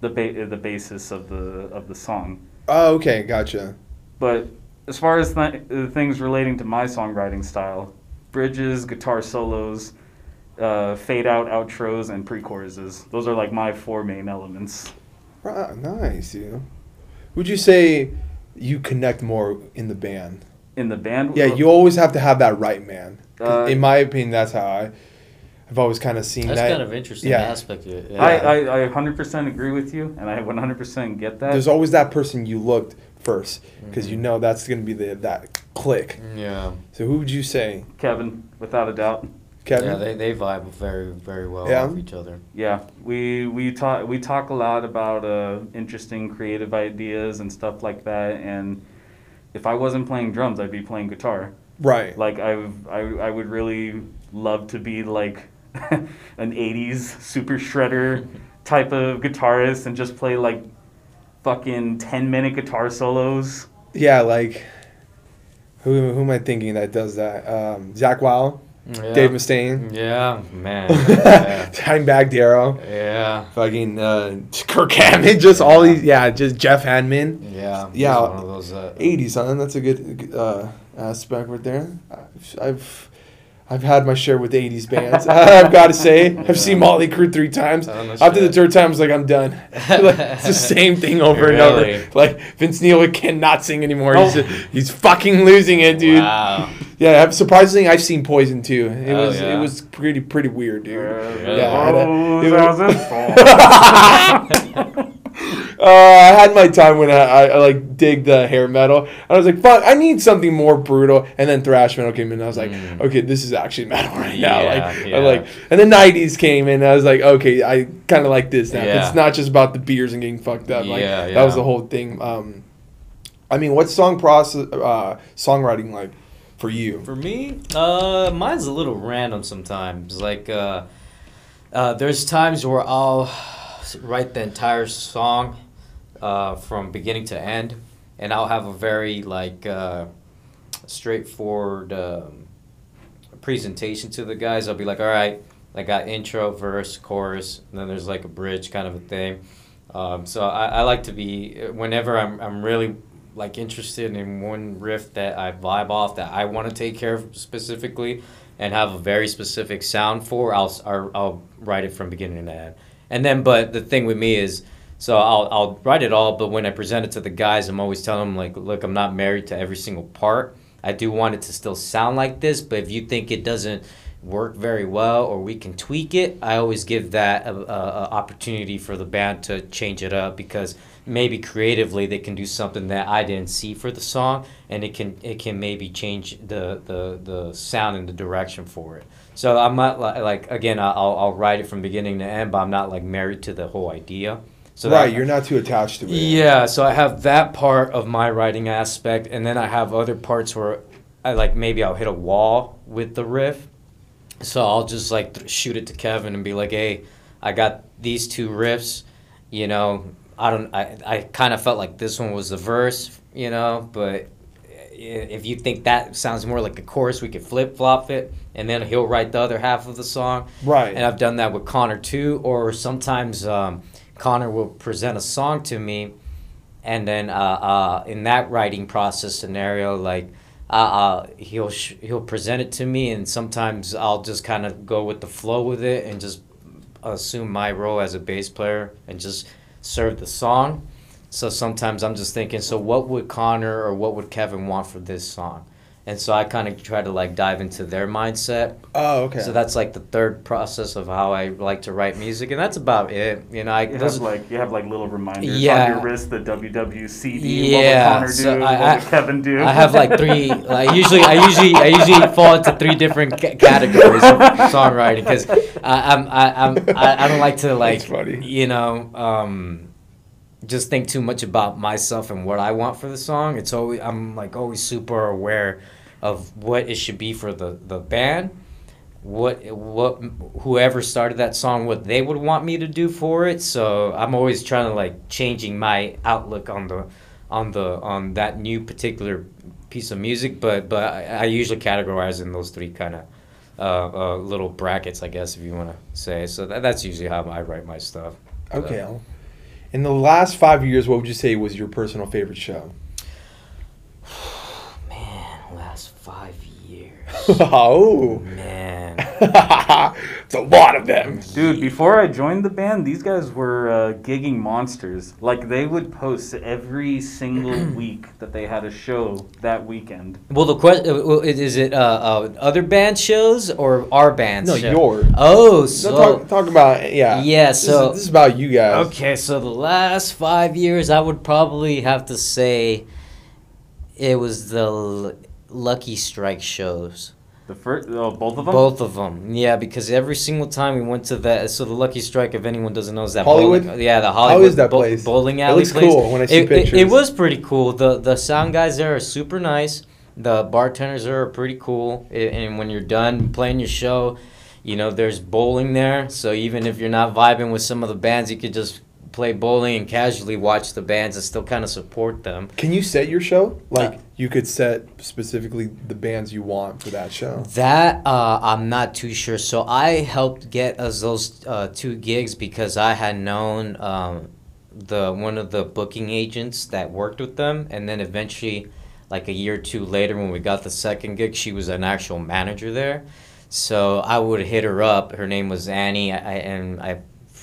the ba- the basis of the of the song. Oh, okay, gotcha. But as far as th- uh, things relating to my songwriting style, bridges, guitar solos, uh, fade out outros, and pre-choruses. Those are like my four main elements. Right, nice, you. Would you say you connect more in the band? In the band, Yeah, you always have to have that right man. Uh, in my opinion, that's how I, I've always kind of seen That's that. kind of interesting yeah. aspect of it. Yeah. I, I, I 100% agree with you, and I 100% get that. There's always that person you looked first because you Mhm. know that's going to be the that click. yeah. So who would you say, Kevin, without a doubt. Kevin? Yeah, they, they vibe very very well Yeah? off each other. Yeah, we we talk we talk a lot about uh, interesting creative ideas and stuff like that. And if I wasn't playing drums, I'd be playing guitar. right. Like I I I would really love to be like an '80s super shredder type of guitarist and just play like fucking 10 minute guitar solos. Yeah, like who who am I thinking that does that? Um, Zach Wow. Yeah. Dave Mustaine. Yeah, man. yeah. back Darrell. yeah. Fucking uh, Kirk Hammett. Just all these. Yeah, just Jeff Hanneman. Yeah. Yeah. One of those. Uh, 80s, son. That's a good uh, aspect right there. I've, I've I've had my share with 80s bands. I've got to say, I've seen Motley Crue three times. Oh, no After the third time, I was like, I'm done. like, it's the same thing over and over. Like Vince Neil cannot sing anymore. He's, Oh. he's fucking losing it, dude. Wow. Yeah, surprisingly, I've seen Poison too. It Oh, was yeah. it was pretty pretty weird, dude. Really? Yeah, I had a- Oh, it how's was- it fall? Uh, I had my time when I, I, I like dig the hair metal. I was like, fuck, I need something more brutal. And then thrash metal came in. And I was like, Mm. okay, this is actually metal right now. Yeah, Like, yeah. Like, and the '90s came in. And I was like, okay, I kind of like this now. Yeah. It's not just about the beers and getting fucked up. Like that was the whole thing. Um, I mean, what's song process, uh, songwriting like for you? For me, uh, mine's a little random sometimes. Like, uh, uh, there's times where I'll write the entire song uh, from beginning to end, and I'll have a very like uh, straightforward um, presentation to the guys. I'll be like, all right, I got intro, verse, chorus, and then there's like a bridge kind of a thing. Um, so I, I like to be whenever I'm I'm really like interested in one riff that I vibe off that I want to take care of specifically and have a very specific sound for. I'll I'll, I'll write it from beginning to end. And then, but the thing with me is, so I'll I'll write it all, but when I present it to the guys, I'm always telling them like, look, I'm not married to every single part. I do want it to still sound like this, but if you think it doesn't work very well or we can tweak it, I always give that a, a, a opportunity for the band to change it up because maybe creatively they can do something that I didn't see for the song, and it can it can maybe change the the, the sound and the direction for it. So I'm not like, like again I'll I'll write it from beginning to end, but I'm not like married to the whole idea. So right, that- you're not too attached to it. yeah, so I have that part of my writing aspect, and then I have other parts where I like maybe I'll hit a wall with the riff. So I'll just like th- shoot it to Kevin and be like, "Hey, I got these two riffs. You know, I don't. I I kind of felt like this one was the verse. You know, but if you think that sounds more like a chorus, we could flip flop it, and then he'll write the other half of the song. Right. And I've done that with Connor too. Or sometimes um, Connor will present a song to me, and then uh, uh, in that writing process scenario, like uh, uh, he'll sh- he'll present it to me, and sometimes I'll just kind of go with the flow with it and just assume my role as a bass player and just serve the song. So sometimes I'm just thinking, so what would Connor or what would Kevin want for this song? And so I kind of try to like dive into their mindset Oh, okay. so that's like the third process of how I like to write music, and that's about it. You know, I You those, have like you have like little reminders Yeah. on your wrist. The WWCD. Yeah, What would Connor do? so I- what I- would Kevin do? I have like three. I usually, I usually, I usually fall into three different ca- categories of songwriting because I'm, I, I'm, I, I don't like to like, That's funny. you know, um, just think too much about myself and what I want for the song. It's always, I'm like always super aware of what it should be for the the band. What what whoever started that song, what they would want me to do for it. So I'm always trying to like changing my outlook on the on the on that new particular piece of music. But but I, I usually categorize in those three kind of uh, uh, little brackets, I guess, if you want to say. So that, that's usually how I write my stuff. Okay. In the last five years, what would you say was your personal favorite show? Man, last five years. oh, Man. it's a lot of them. Dude, before I joined the band, these guys were uh, gigging monsters. Like they would post every single week that they had a show that weekend. Well, the question is it uh, uh, other band shows or our band? No, show? your. Oh, No, so talk, talk about yeah. Yeah, This is- so- this is, about you guys. okay, so the last five years, I would probably have to say it was the L- Lucky Strike shows. The first, oh, both of them. Both of them, yeah, because every single time we went to that, uh, so the Lucky Strike, if anyone doesn't know, is that Hollywood? Bowling, yeah, the Hollywood is that bo- place? bowling It alley looks place. cool when I see it, it- It, was pretty cool. the The sound guys there are super nice. The bartenders there are pretty cool. And when you're done playing your show, you know there's bowling there. So even if you're not vibing with some of the bands, you could just play bowling and casually watch the bands and still kind of support them. Can you set your show? Like Uh, you could set specifically the bands you want for that show. That uh, I'm not too sure. So I helped get us those uh, two gigs because I had known um, the one of the booking agents that worked with them, and then eventually, like a year or two later, when we got the second gig, she was an actual manager there. So I would hit her up. Her name was Annie, I, I, and I.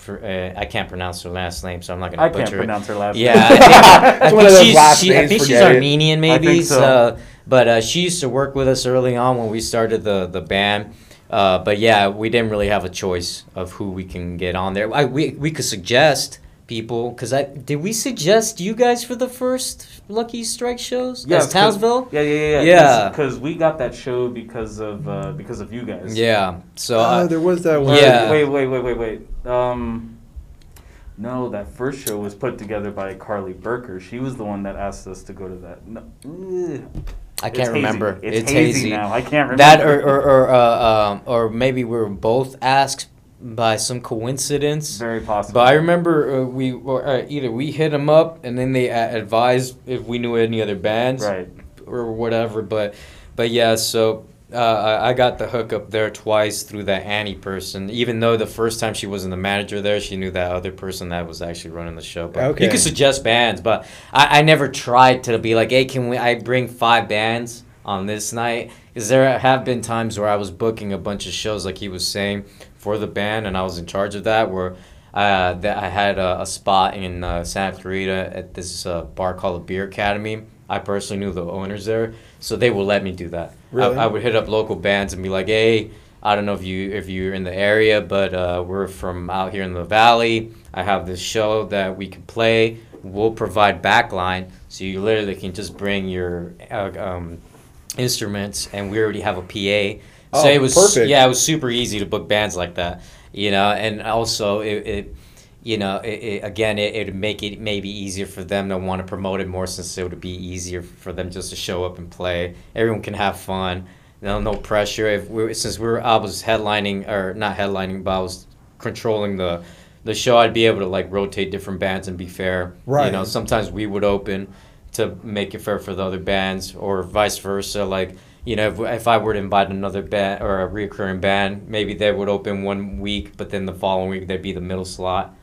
For, uh, I can't pronounce her last name, so I'm not gonna I butcher can't it. pronounce her last Yeah, name. I think, I think she's, she, I think she's it. Armenian, maybe. so. so. but uh, she used to work with us early on when we started the the band. Uh, but yeah, we didn't really have a choice of who we can get on there. I, we we could suggest people because I did we suggest you guys for the first Lucky Strike shows? Yeah, As 'cause- Townsville. Yeah, yeah, yeah. Yeah. Because we got that show because of uh, because of you guys. Yeah. So uh, there was that one. Yeah. Wait, wait, wait, wait, wait. Um, no, that first show was put together by Carly Burker. She was the one that asked us to go to that. No. I can't hazy. remember. It's, hazy, now. I can't remember. That or or or, uh, um, or maybe we were both asked by some coincidence. very possible. But I remember uh, we or uh, either we hit them up and then they uh, advised if we knew any other bands right. or whatever. But but yeah, so uh, I I got the hookup there twice through that Annie person. Even though the first time she wasn't the manager there, she knew that other person that was actually running the show. But Okay. you could suggest bands, but I, I never tried to be like, hey, can we? I bring five bands on this night because there have been times where I was booking a bunch of shows, like he was saying, for the band, and I was in charge of that. Where uh, that I had a, a spot in uh, Santa Clarita at this uh, bar called the Beer Academy. I personally knew the owners there, so they will let me do that. Really? I, I would hit up local bands and be like, "Hey, I don't know if you if you're in the area, but uh, we're from out here in the valley. I have this show that we can play. We'll provide backline, so you literally can just bring your uh, um, instruments, and we already have a PA. So Oh, it was perfect. yeah, it was super easy to book bands like that, you know, and also it. it you know, it, it, again, it would make it maybe easier for them to want to promote it more since it would be easier for them just to show up and play. Everyone can have fun. No, no pressure. If we since we were, I was headlining or not headlining, but I was controlling the the show. I'd be able to like rotate different bands and be fair. Right. You know, sometimes we would open to make it fair for the other bands, or vice versa. Like you know, if, if I were to invite another band or a reoccurring band, maybe they would open one week, but then the following week they'd be the middle slot.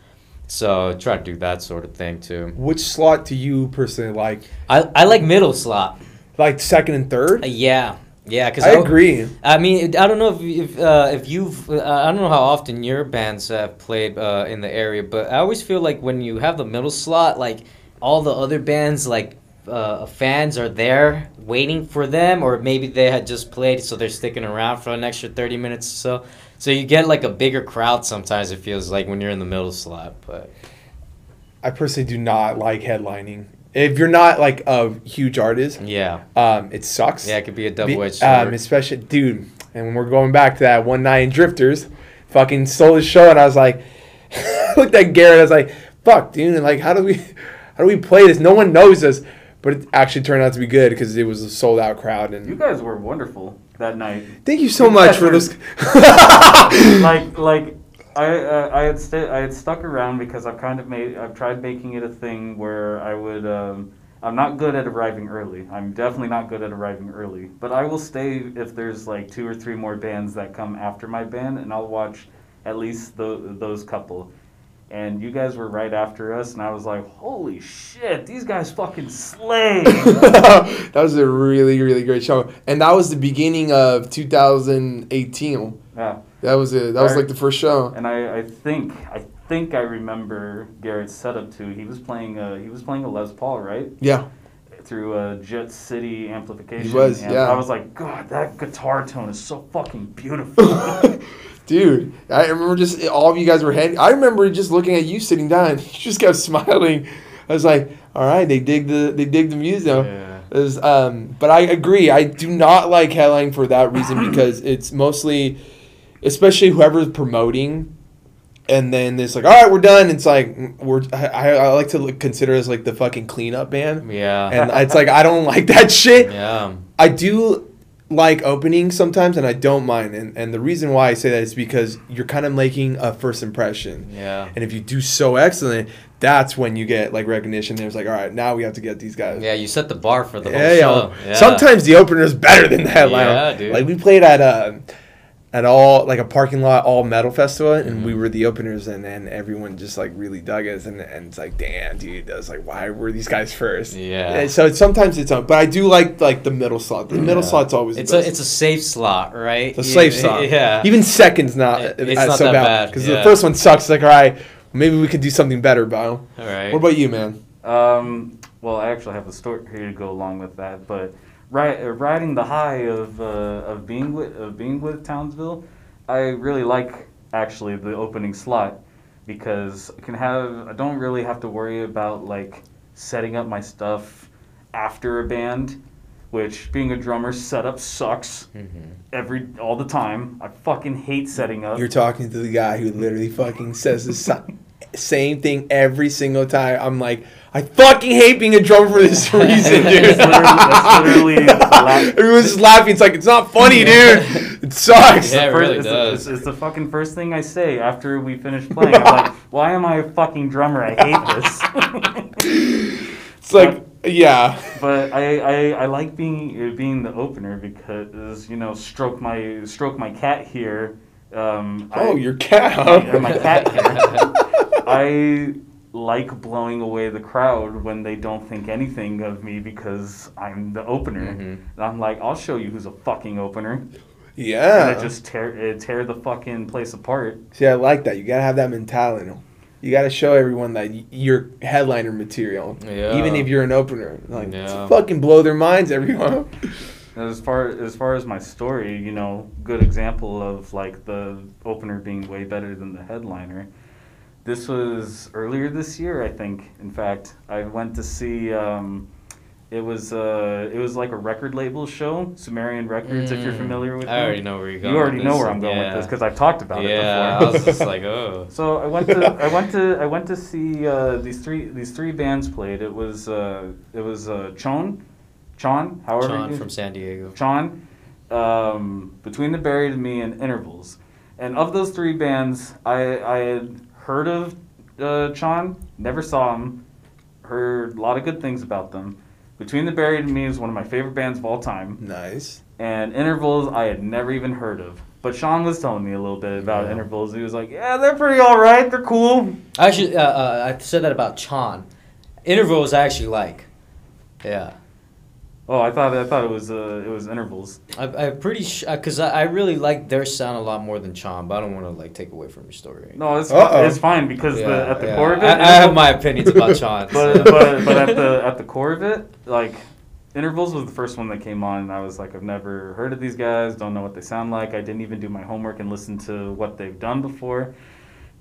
So try to do that sort of thing too. Which slot do you personally like? I, I like middle slot. Like second and third? Uh, yeah, yeah. Cause I agree. I mean, I don't know if if, uh, if you've uh, I don't know how often your bands have played uh, in the area, but I always feel like when you have the middle slot, like all the other bands, like uh, fans are there waiting for them, or maybe they had just played, so they're sticking around for an extra thirty minutes or so. So you get like a bigger crowd sometimes. It feels like when you're in the middle slot, but I personally do not like headlining. If you're not like a huge artist, yeah, um, it sucks. yeah, it could be a double edged um, especially, dude. And when we're going back to that one night in Drifters, fucking stole the show, and I was like, looked at Garrett. I was like, fuck, dude. And like, how do we, how do we play this? No one knows us, but it actually turned out to be good because it was a sold out crowd. And you guys were wonderful that night. thank you so You much for were- this. like like I uh, I had st- I had stuck around because I've kind of made I've tried making it a thing where I would um, I'm not good at arriving early. I'm definitely not good at arriving early, but I will stay if there's like two or three more bands that come after my band, and I'll watch at least tho- those couple. And you guys were right after us, and I was like, "Holy shit, these guys fucking slay!" that was a really, really great show, and that was the beginning of 2018. yeah. That was it. That was like the first show. And I, I think I think I remember Garrett's setup too. He was playing a he was playing a Les Paul, right? Yeah, Through a Jet City amplification. He was, yeah. I was like, God, that guitar tone is so fucking beautiful. dude. I remember just all of you guys were head. I remember just looking at you sitting down. You just kept smiling. I was like, all right, they dig the they dig the music. yeah. Was, um, but I agree. I do not like headlining for that reason because it's mostly, especially whoever's promoting, and then it's like, all right, we're done. It's like we're. I, I like to look, consider as like the fucking cleanup band, yeah, and it's like I don't like that shit. yeah. I do. Like opening sometimes, and I don't mind. And and the reason why I say that is because you're kind of making a first impression. Yeah. And if you do so excellent, that's when you get like recognition. There's like, all right, now we have to get these guys. Yeah, you set the bar for the whole Yeah, show. yeah. Sometimes the opener is better than the headliner. Yeah, dude. Like we played at a at all like a parking lot all metal festival, and we Mhm. were the openers, and and everyone just like really dug us, and and it's like, damn, dude, was like, why were these guys first? Yeah. And so it's, sometimes it's on, but I do like like the middle slot. The middle slot's always It's the a best. it's a safe slot, right? the a safe Yeah, slot. Yeah. Even second's not, It- uh, it's uh, not so that bad bad, because yeah. the first one sucks. It's like, all right, maybe we could do something better, Bo. All right. What about you, man? Um, well, I actually have a story here to go along with that, but ri- uh, riding the high of uh, of being with of being with Townsville, I really like actually the opening slot because I can have I don't really have to worry about like setting up my stuff after a band, which being a drummer setup sucks Mhm. every all the time. I fucking hate setting up. You're talking to the guy who literally fucking says the si- same thing every single time. I'm like, I fucking hate being a drummer for this reason, dude. That's literally- that's literally the Everyone's just laughing. It's like it's not funny, dude. It sucks. Yeah, it First- really it's, does. The, it's, it's the fucking first thing I say after we finish playing. I'm like, why am I a fucking drummer? I hate this. It's like, yeah. but I, I, I like being uh, being the opener because you know stroke my stroke my cat here. Um, I- Oh, your cat. Yeah, my cat here. I like blowing away the crowd when they don't think anything of me because I'm the opener. Mhm. And I'm like, I'll show you who's a fucking opener. Yeah. And Yeah. I just tear it tear the fucking place apart. See, I like that. You gotta have that mentality. You gotta show everyone that you're headliner material, Yeah. even if you're an opener. Like, Yeah. fucking blow their minds, everyone. As far as far as my story, you know, good example of like the opener being way better than the headliner. This was earlier this year, I think. In fact, I went to see. Um, it was uh, it was like a record label show, Sumerian Records. If you're Mm. familiar with I them. already know where you're going. you already know where I'm going yeah. with this because I've talked about yeah, it before. I was just like, oh. So I went to I went to I went to see uh, these three these three bands played. It was uh, it was uh, Chon, Chon, however you- from San Diego. Chon, um, Between the Buried and Me, and Intervals. And of those three bands, I, I had heard of uh, Chon, never saw him, heard a lot of good things about them. Between the Buried and Me is one of my favorite bands of all time. Nice. And Intervals, I had never even heard of. But Sean was telling me a little bit about Yeah. Intervals. He was like, yeah, they're pretty all right. They're cool. Actually, uh, uh, I said that about Chon. Intervals I actually like. Yeah. Oh, I thought I thought it was uh, it was Intervals. I, I'm pretty sure, because I, I really like their sound a lot more than Chon, but I don't want to like take away from your story. No, it's, Uh-oh. it's fine because the, at the yeah. core of it, I, I have my opinions about Chon. but, but but at the at the core of it, like intervals was the first one that came on, and I was like, I've never heard of these guys, don't know what they sound like. I didn't even do my homework and listen to what they've done before.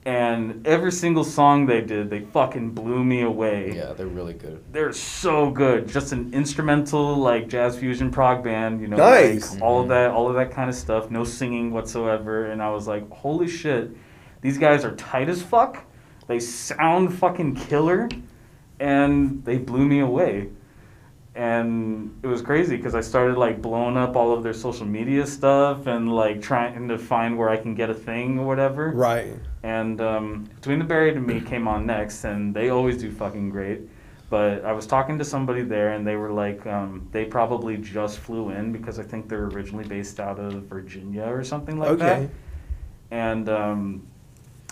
And every single song they did, they fucking blew me away. yeah, they're really good. They're so good. Just an instrumental like jazz fusion prog band, you know, Nice. like, all of Mhm. that, all of that kind of stuff. No singing whatsoever, and I was like, holy shit, these guys are tight as fuck. They sound fucking killer, and they blew me away. And it was crazy because I started like blowing up all of their social media stuff and like trying to find where I can get a thing or whatever. Right. And um, Between the Buried and Me came on next, and they always do fucking great. But I was talking to somebody there, and they were like, um, they probably just flew in because I think they're originally based out of Virginia or something like that. Okay. And um,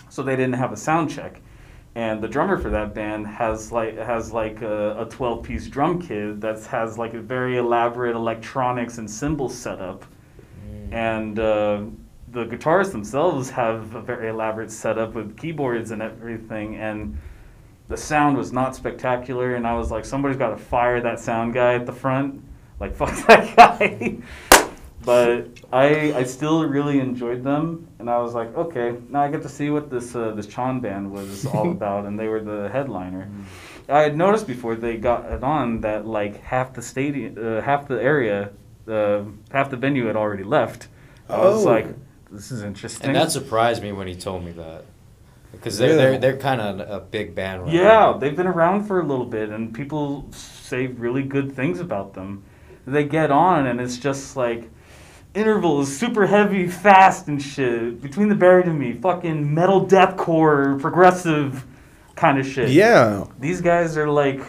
so they didn't have a sound check. And the drummer for that band has like has like a, a 12 piece drum kit that has like a very elaborate electronics and cymbal setup. And uh, the guitarists themselves have a very elaborate setup with keyboards and everything and the sound was not spectacular and i was like somebody's got to fire that sound guy at the front. Like fuck that guy but I, I still really enjoyed them and i was like okay now i get to see what this uh, this chon band was all about and they were the headliner i had noticed before they got it on that like half the stadium uh, half the area uh, half the venue had already left i was Oh. like this is interesting And that surprised me when he told me that. Because they're, Really? they're, they're kind of a big band right Yeah, now. they've been around for a little bit, and people say really good things about them. They get on, and it's just like intervals, super heavy, fast and shit. Between the buried and me, fucking metal deathcore, progressive kind of shit. Yeah. These guys are like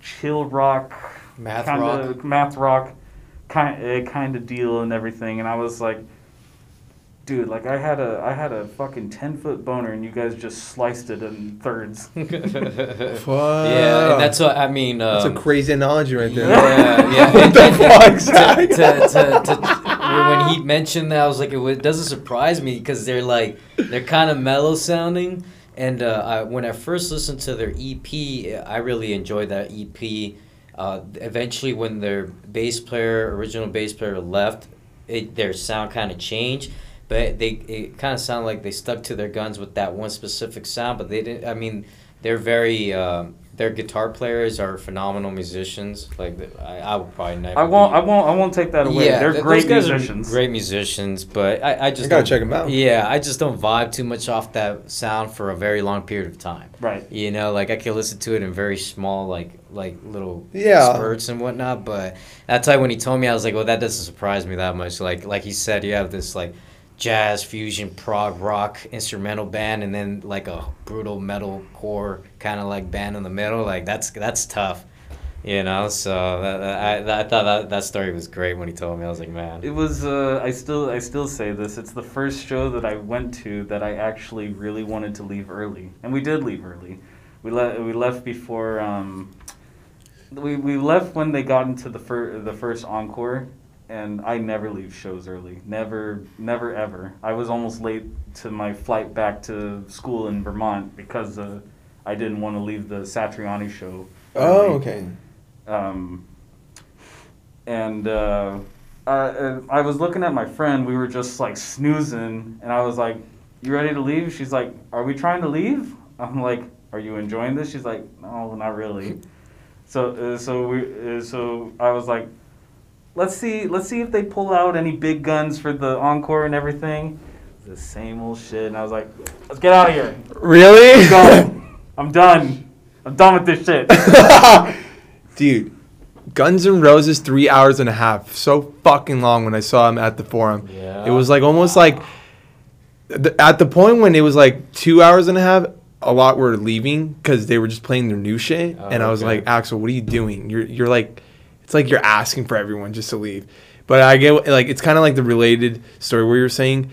chill rock, Math kinda, rock. math rock, kind uh, kind of deal and everything. And I was like, dude, like I had a I had a fucking ten foot boner, and you guys just sliced it in thirds. yeah, and that's what I mean. Um, That's a crazy analogy right there. Yeah, yeah. what the fuck, to, to, to, to, when he mentioned that, I was like, it, it doesn't surprise me because they're like they're kind of mellow sounding. And uh, I, when I first listened to their EP, I really enjoyed that EP. Uh, eventually, when their bass player, original bass player, left, it, their sound kind of changed. But they it kind of sounded like they stuck to their guns with that one specific sound. But they didn't. I mean, they're very. Um, their guitar players are phenomenal musicians. Like I, I would probably never. I won't be- I won't I won't take that away. They're th- great those guys are musicians. great musicians, but I, I just I gotta check them out. Yeah, I just don't vibe too much off that sound for a very long period of time. Right. You know, like I can listen to it in very small, like like little Yeah. spurts and whatnot. But that's why when he told me, I was like, well, that doesn't surprise me that much. Like like he said, you have this like jazz fusion prog rock instrumental band and then like a brutal metal core kind of like band in the middle like that's that's tough you know so that, I, I thought that, that story was great when he told me i was like man It was. Uh, I still. I still say this. It's the first show that I went to that I actually really wanted to leave early, and we did leave early. We le- We left before. Um, we we left when they got into the fir- the first encore, and I never leave shows early. Never, never, ever. I was almost late to my flight back to school in Vermont because uh, I didn't want to leave the Satriani show. Oh, okay. Um, and uh, I, uh, I was looking at my friend. We were just like snoozing, and I was like, "You ready to leave?" She's like, "Are we trying to leave?" I'm like, "Are you enjoying this?" She's like, "No, not really." So, uh, so we, uh, so I was like, "Let's see, let's see if they pull out any big guns for the encore and everything." The same old shit, and I was like, "Let's get out of here. Really? Go. I'm done. I'm done with this shit." Dude, Guns N' Roses, three hours and a half. So fucking long when I saw him at the forum. Yeah. It was like almost like th- at the point when it was like two hours and a half. A lot were leaving because they were just playing their new shit, Oh, and I was okay. like, Axl, what are you doing? You're you're like, it's like you're asking for everyone just to leave. But I get like it's kind of like the related story where you're saying,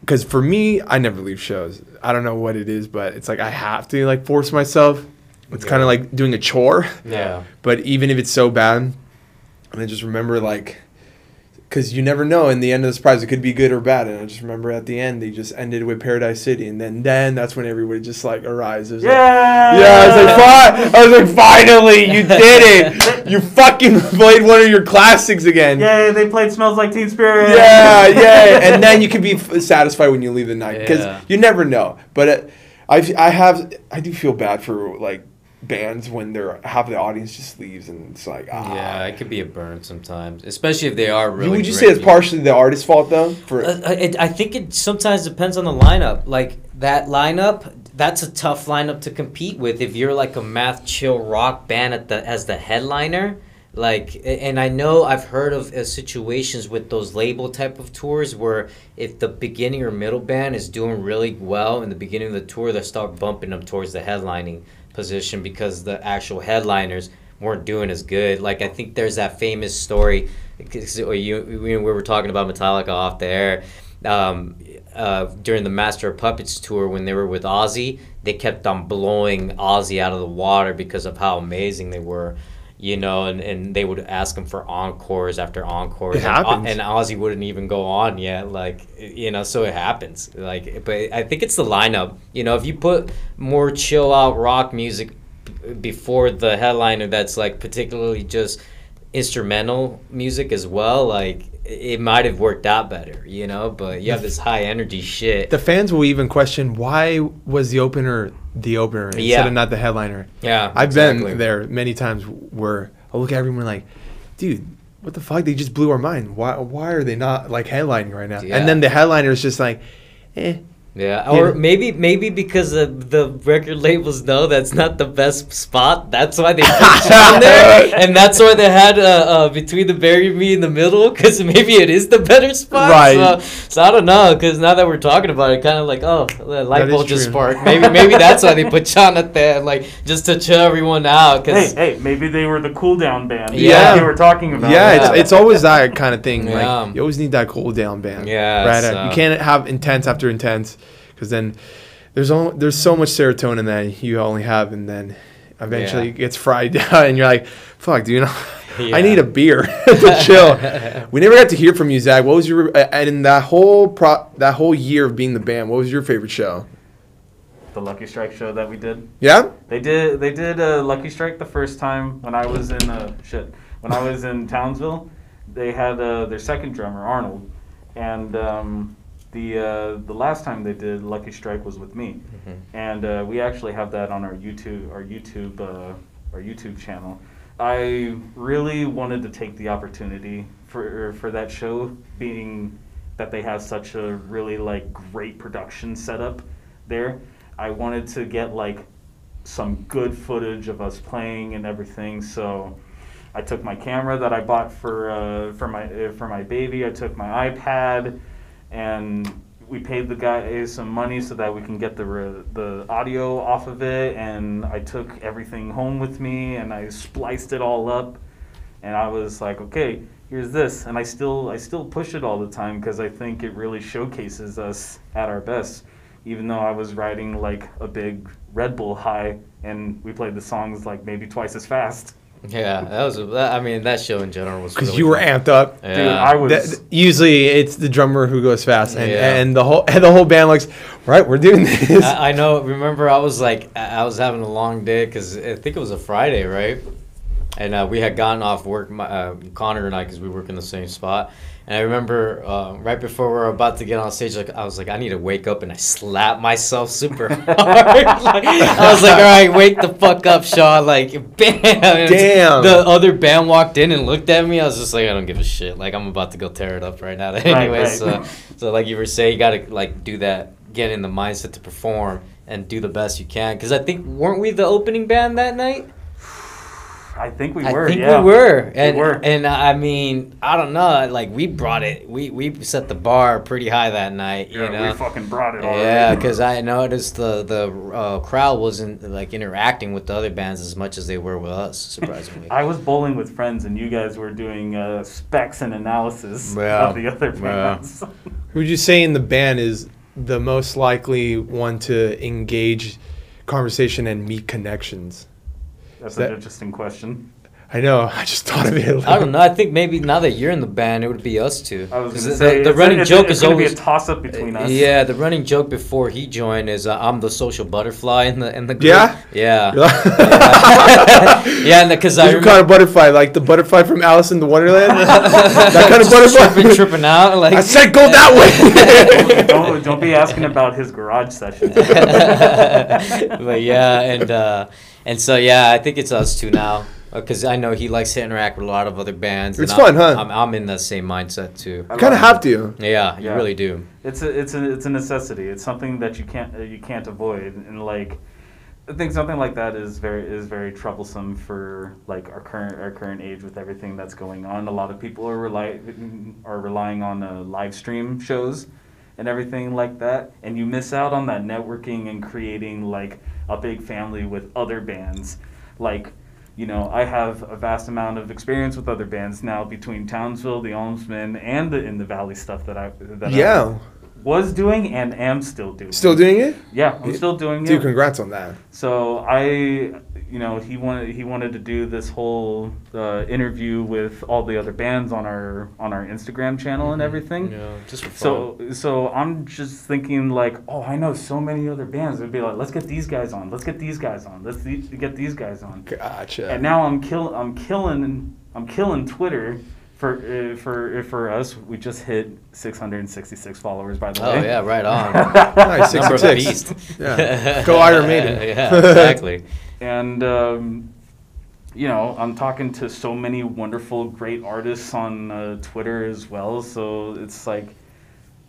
because for me, I never leave shows. I don't know what it is, but it's like I have to like force myself. It's kind of like doing a chore. yeah But even if it's so bad, and I just remember like, because you never know in the end of the surprise it could be good or bad. And I just remember at the end they just ended with Paradise City, and then then that's when everybody just like arises. Like, Yeah. yeah, I was like, I was like, finally, you did it! You fucking played one of your classics again. yeah they played Smells Like Teen Spirit. Yeah, yeah, and then you can be f- satisfied when you leave the night because Yeah. you never know. But uh, I, I have, I do feel bad for like bands when they're half the audience just leaves and it's like, ah. yeah it could be a burn sometimes especially if they are really Would you great say it's people. partially the artist's fault though? For Uh, it, I think it sometimes depends on the lineup. Like that lineup, that's a tough lineup to compete with. If you're like a math chill rock band at the as the headliner, like, and I know I've heard of uh, situations with those label type of tours where if the beginning or middle band is doing really well in the beginning of the tour, they start bumping them towards the headlining position because the actual headliners weren't doing as good. Like I think there's that famous story. you, we were talking about Metallica off the air. Um, uh, during the Master of Puppets tour, when they were with Ozzy, they kept on blowing Ozzy out of the water because of how amazing they were. You know, and, and they would ask him for encores after encores. It and, and Ozzy wouldn't even go on yet. Like, you know, so it happens. Like, but I think it's the lineup. You know, if you put more chill out rock music b- before the headliner that's like particularly just instrumental music as well, like it might have worked out better, you know. But you have this high energy shit. the fans will even question why was the opener the opener instead Yeah. of not the headliner. yeah, I've exactly. been there many times where I look at everyone like, dude, what the fuck? They just blew our mind. Why? Why are they not like headlining right now? Yeah. And then the headliner is just like, eh, Yeah, or know? maybe maybe because the, the record labels know that's not the best spot. That's why they put Chon there, and that's why they had uh, uh, between the bury me in the middle. Because maybe it is the better spot. Right. So, so I don't know. Because now that we're talking about it, kind of like oh, the light That is bulb just true. sparked. Maybe maybe that's why they put Chon up there, like just to chill everyone out. Hey, Because hey, hey, maybe they were the cool down band. Yeah. that you were talking about. Yeah, Yeah. it's it's always that kind of thing. Yeah. Like you always need that cool down band. Yeah, right. so- You can't have intense after intense, because then there's only, there's so much serotonin that you only have, and then eventually Yeah. it gets fried down, and you're like, "Fuck, dude, Yeah. I need a beer to chill." we never got to hear from you, Zach. What was your uh, and in that whole pro that whole year of being the band? What was your favorite show? the Lucky Strike show that we did. Yeah. They did they did a Lucky Strike the first time when I was in uh, shit when I was in Townsville. They had uh, their second drummer Arnold, and um, the uh, the last time they did Lucky Strike was with me, and uh, we actually have that on our YouTube our YouTube uh, our YouTube channel. I really wanted to take the opportunity for for that show, being that they have such a really like great production setup there. I wanted to get like some good footage of us playing and everything. So I took my camera that I bought for uh, for my uh, for my baby. I took my iPad, and we paid the guy some money so that we can get the re- the audio off of it. And I took everything home with me, and I spliced it all up. And I was like, okay, here's this, and I still I still push it all the time because I think it really showcases us at our best. Even though I was riding like a big Red Bull high, and we played the songs like maybe twice as fast. Yeah, that was. That, I mean, that show in general was Because really you were fun. amped up. Yeah. Dude, I was. That- usually it's the drummer who goes fast, and, Yeah. and the whole and the whole band looks right. We're doing this. I, I know. Remember, I was like, I I was having a long day because I think it was a Friday, right? And uh, we had gotten off work, my, uh, Connor and I, because we work in the same spot. And I remember uh, right before we were about to get on stage, like I was like, I need to wake up, and I slapped myself super hard. like, I was like, all right, wake the fuck up, Sean. Like, bam. And Damn. The other band walked in and looked at me. I was just like, I don't give a shit. Like, I'm about to go tear it up right now. anyway, right. so so like you were saying, you gotta like do that, get in the mindset to perform and do the best you can. Because I think weren't we the opening band that night? I think we were. I were. think yeah. we were, and were. and I mean, I don't know, like we brought it, we we set the bar pretty high that night, you Yeah, know. we fucking brought it. Yeah, because I noticed the the uh, crowd wasn't like interacting with the other bands as much as they were with us, surprisingly. I was bowling with friends, and you guys were doing uh, specs and analysis Yeah. of the other Yeah. bands. Who would you say in the band is the most likely one to engage conversation and meet connections? That's That- an interesting question. I know. I just thought of it. I don't know. I think maybe now that you're in the band, it would be us two. I was 'Cause gonna the, say the, it's- running it's, joke it's is always be a toss up between us. Yeah, the running joke before he joined is uh, I'm the social butterfly in the in the group. Yeah? yeah, You're yeah. Because I What kind remember of butterfly? Like the butterfly from Alice in the Wonderland? that kind of just butterfly? tripping, tripping out. Like I said go that way. don't don't be asking about his garage sessions. but yeah, and uh, and so yeah, I think it's us two now because I know he likes to interact with a lot of other bands. and It's I'm- fun, huh? I'm, I'm in the same mindset too. I You kind of have to. Yeah, you Yeah. really do. It's a it's a it's a necessity. It's something that you can't uh, you can't avoid, and like I think something like that is very is very troublesome for like our current our current age with everything that's going on. A lot of people are rely are relying on uh, live stream shows and everything like that, and you miss out on that networking and creating like a big family with other bands, like. You know, I have a vast amount of experience with other bands now between Townsville, the Almsmen, and the In the Valley stuff that I that I was doing and am still doing. Still doing it? Yeah, I'm still doing it. Dude, it. congrats on that. So I, you know, he wanted he wanted to do this whole uh, interview with all the other bands on our on our Instagram channel and everything. Yeah, just. So so I'm just thinking like, oh, I know so many other bands. It'd be like, let's get these guys on. Let's get these guys on. Let's the- get these guys on. Gotcha. And now I'm kill I'm killing I'm killing Twitter. For, uh, for for us, we just hit 666 followers. By the oh way. Oh yeah, right on. nice, Number of the 666. beast. Yeah. Go Iron Maiden. yeah, exactly. And um, you know i'm talking to so many wonderful great artists on uh, twitter as well so it's like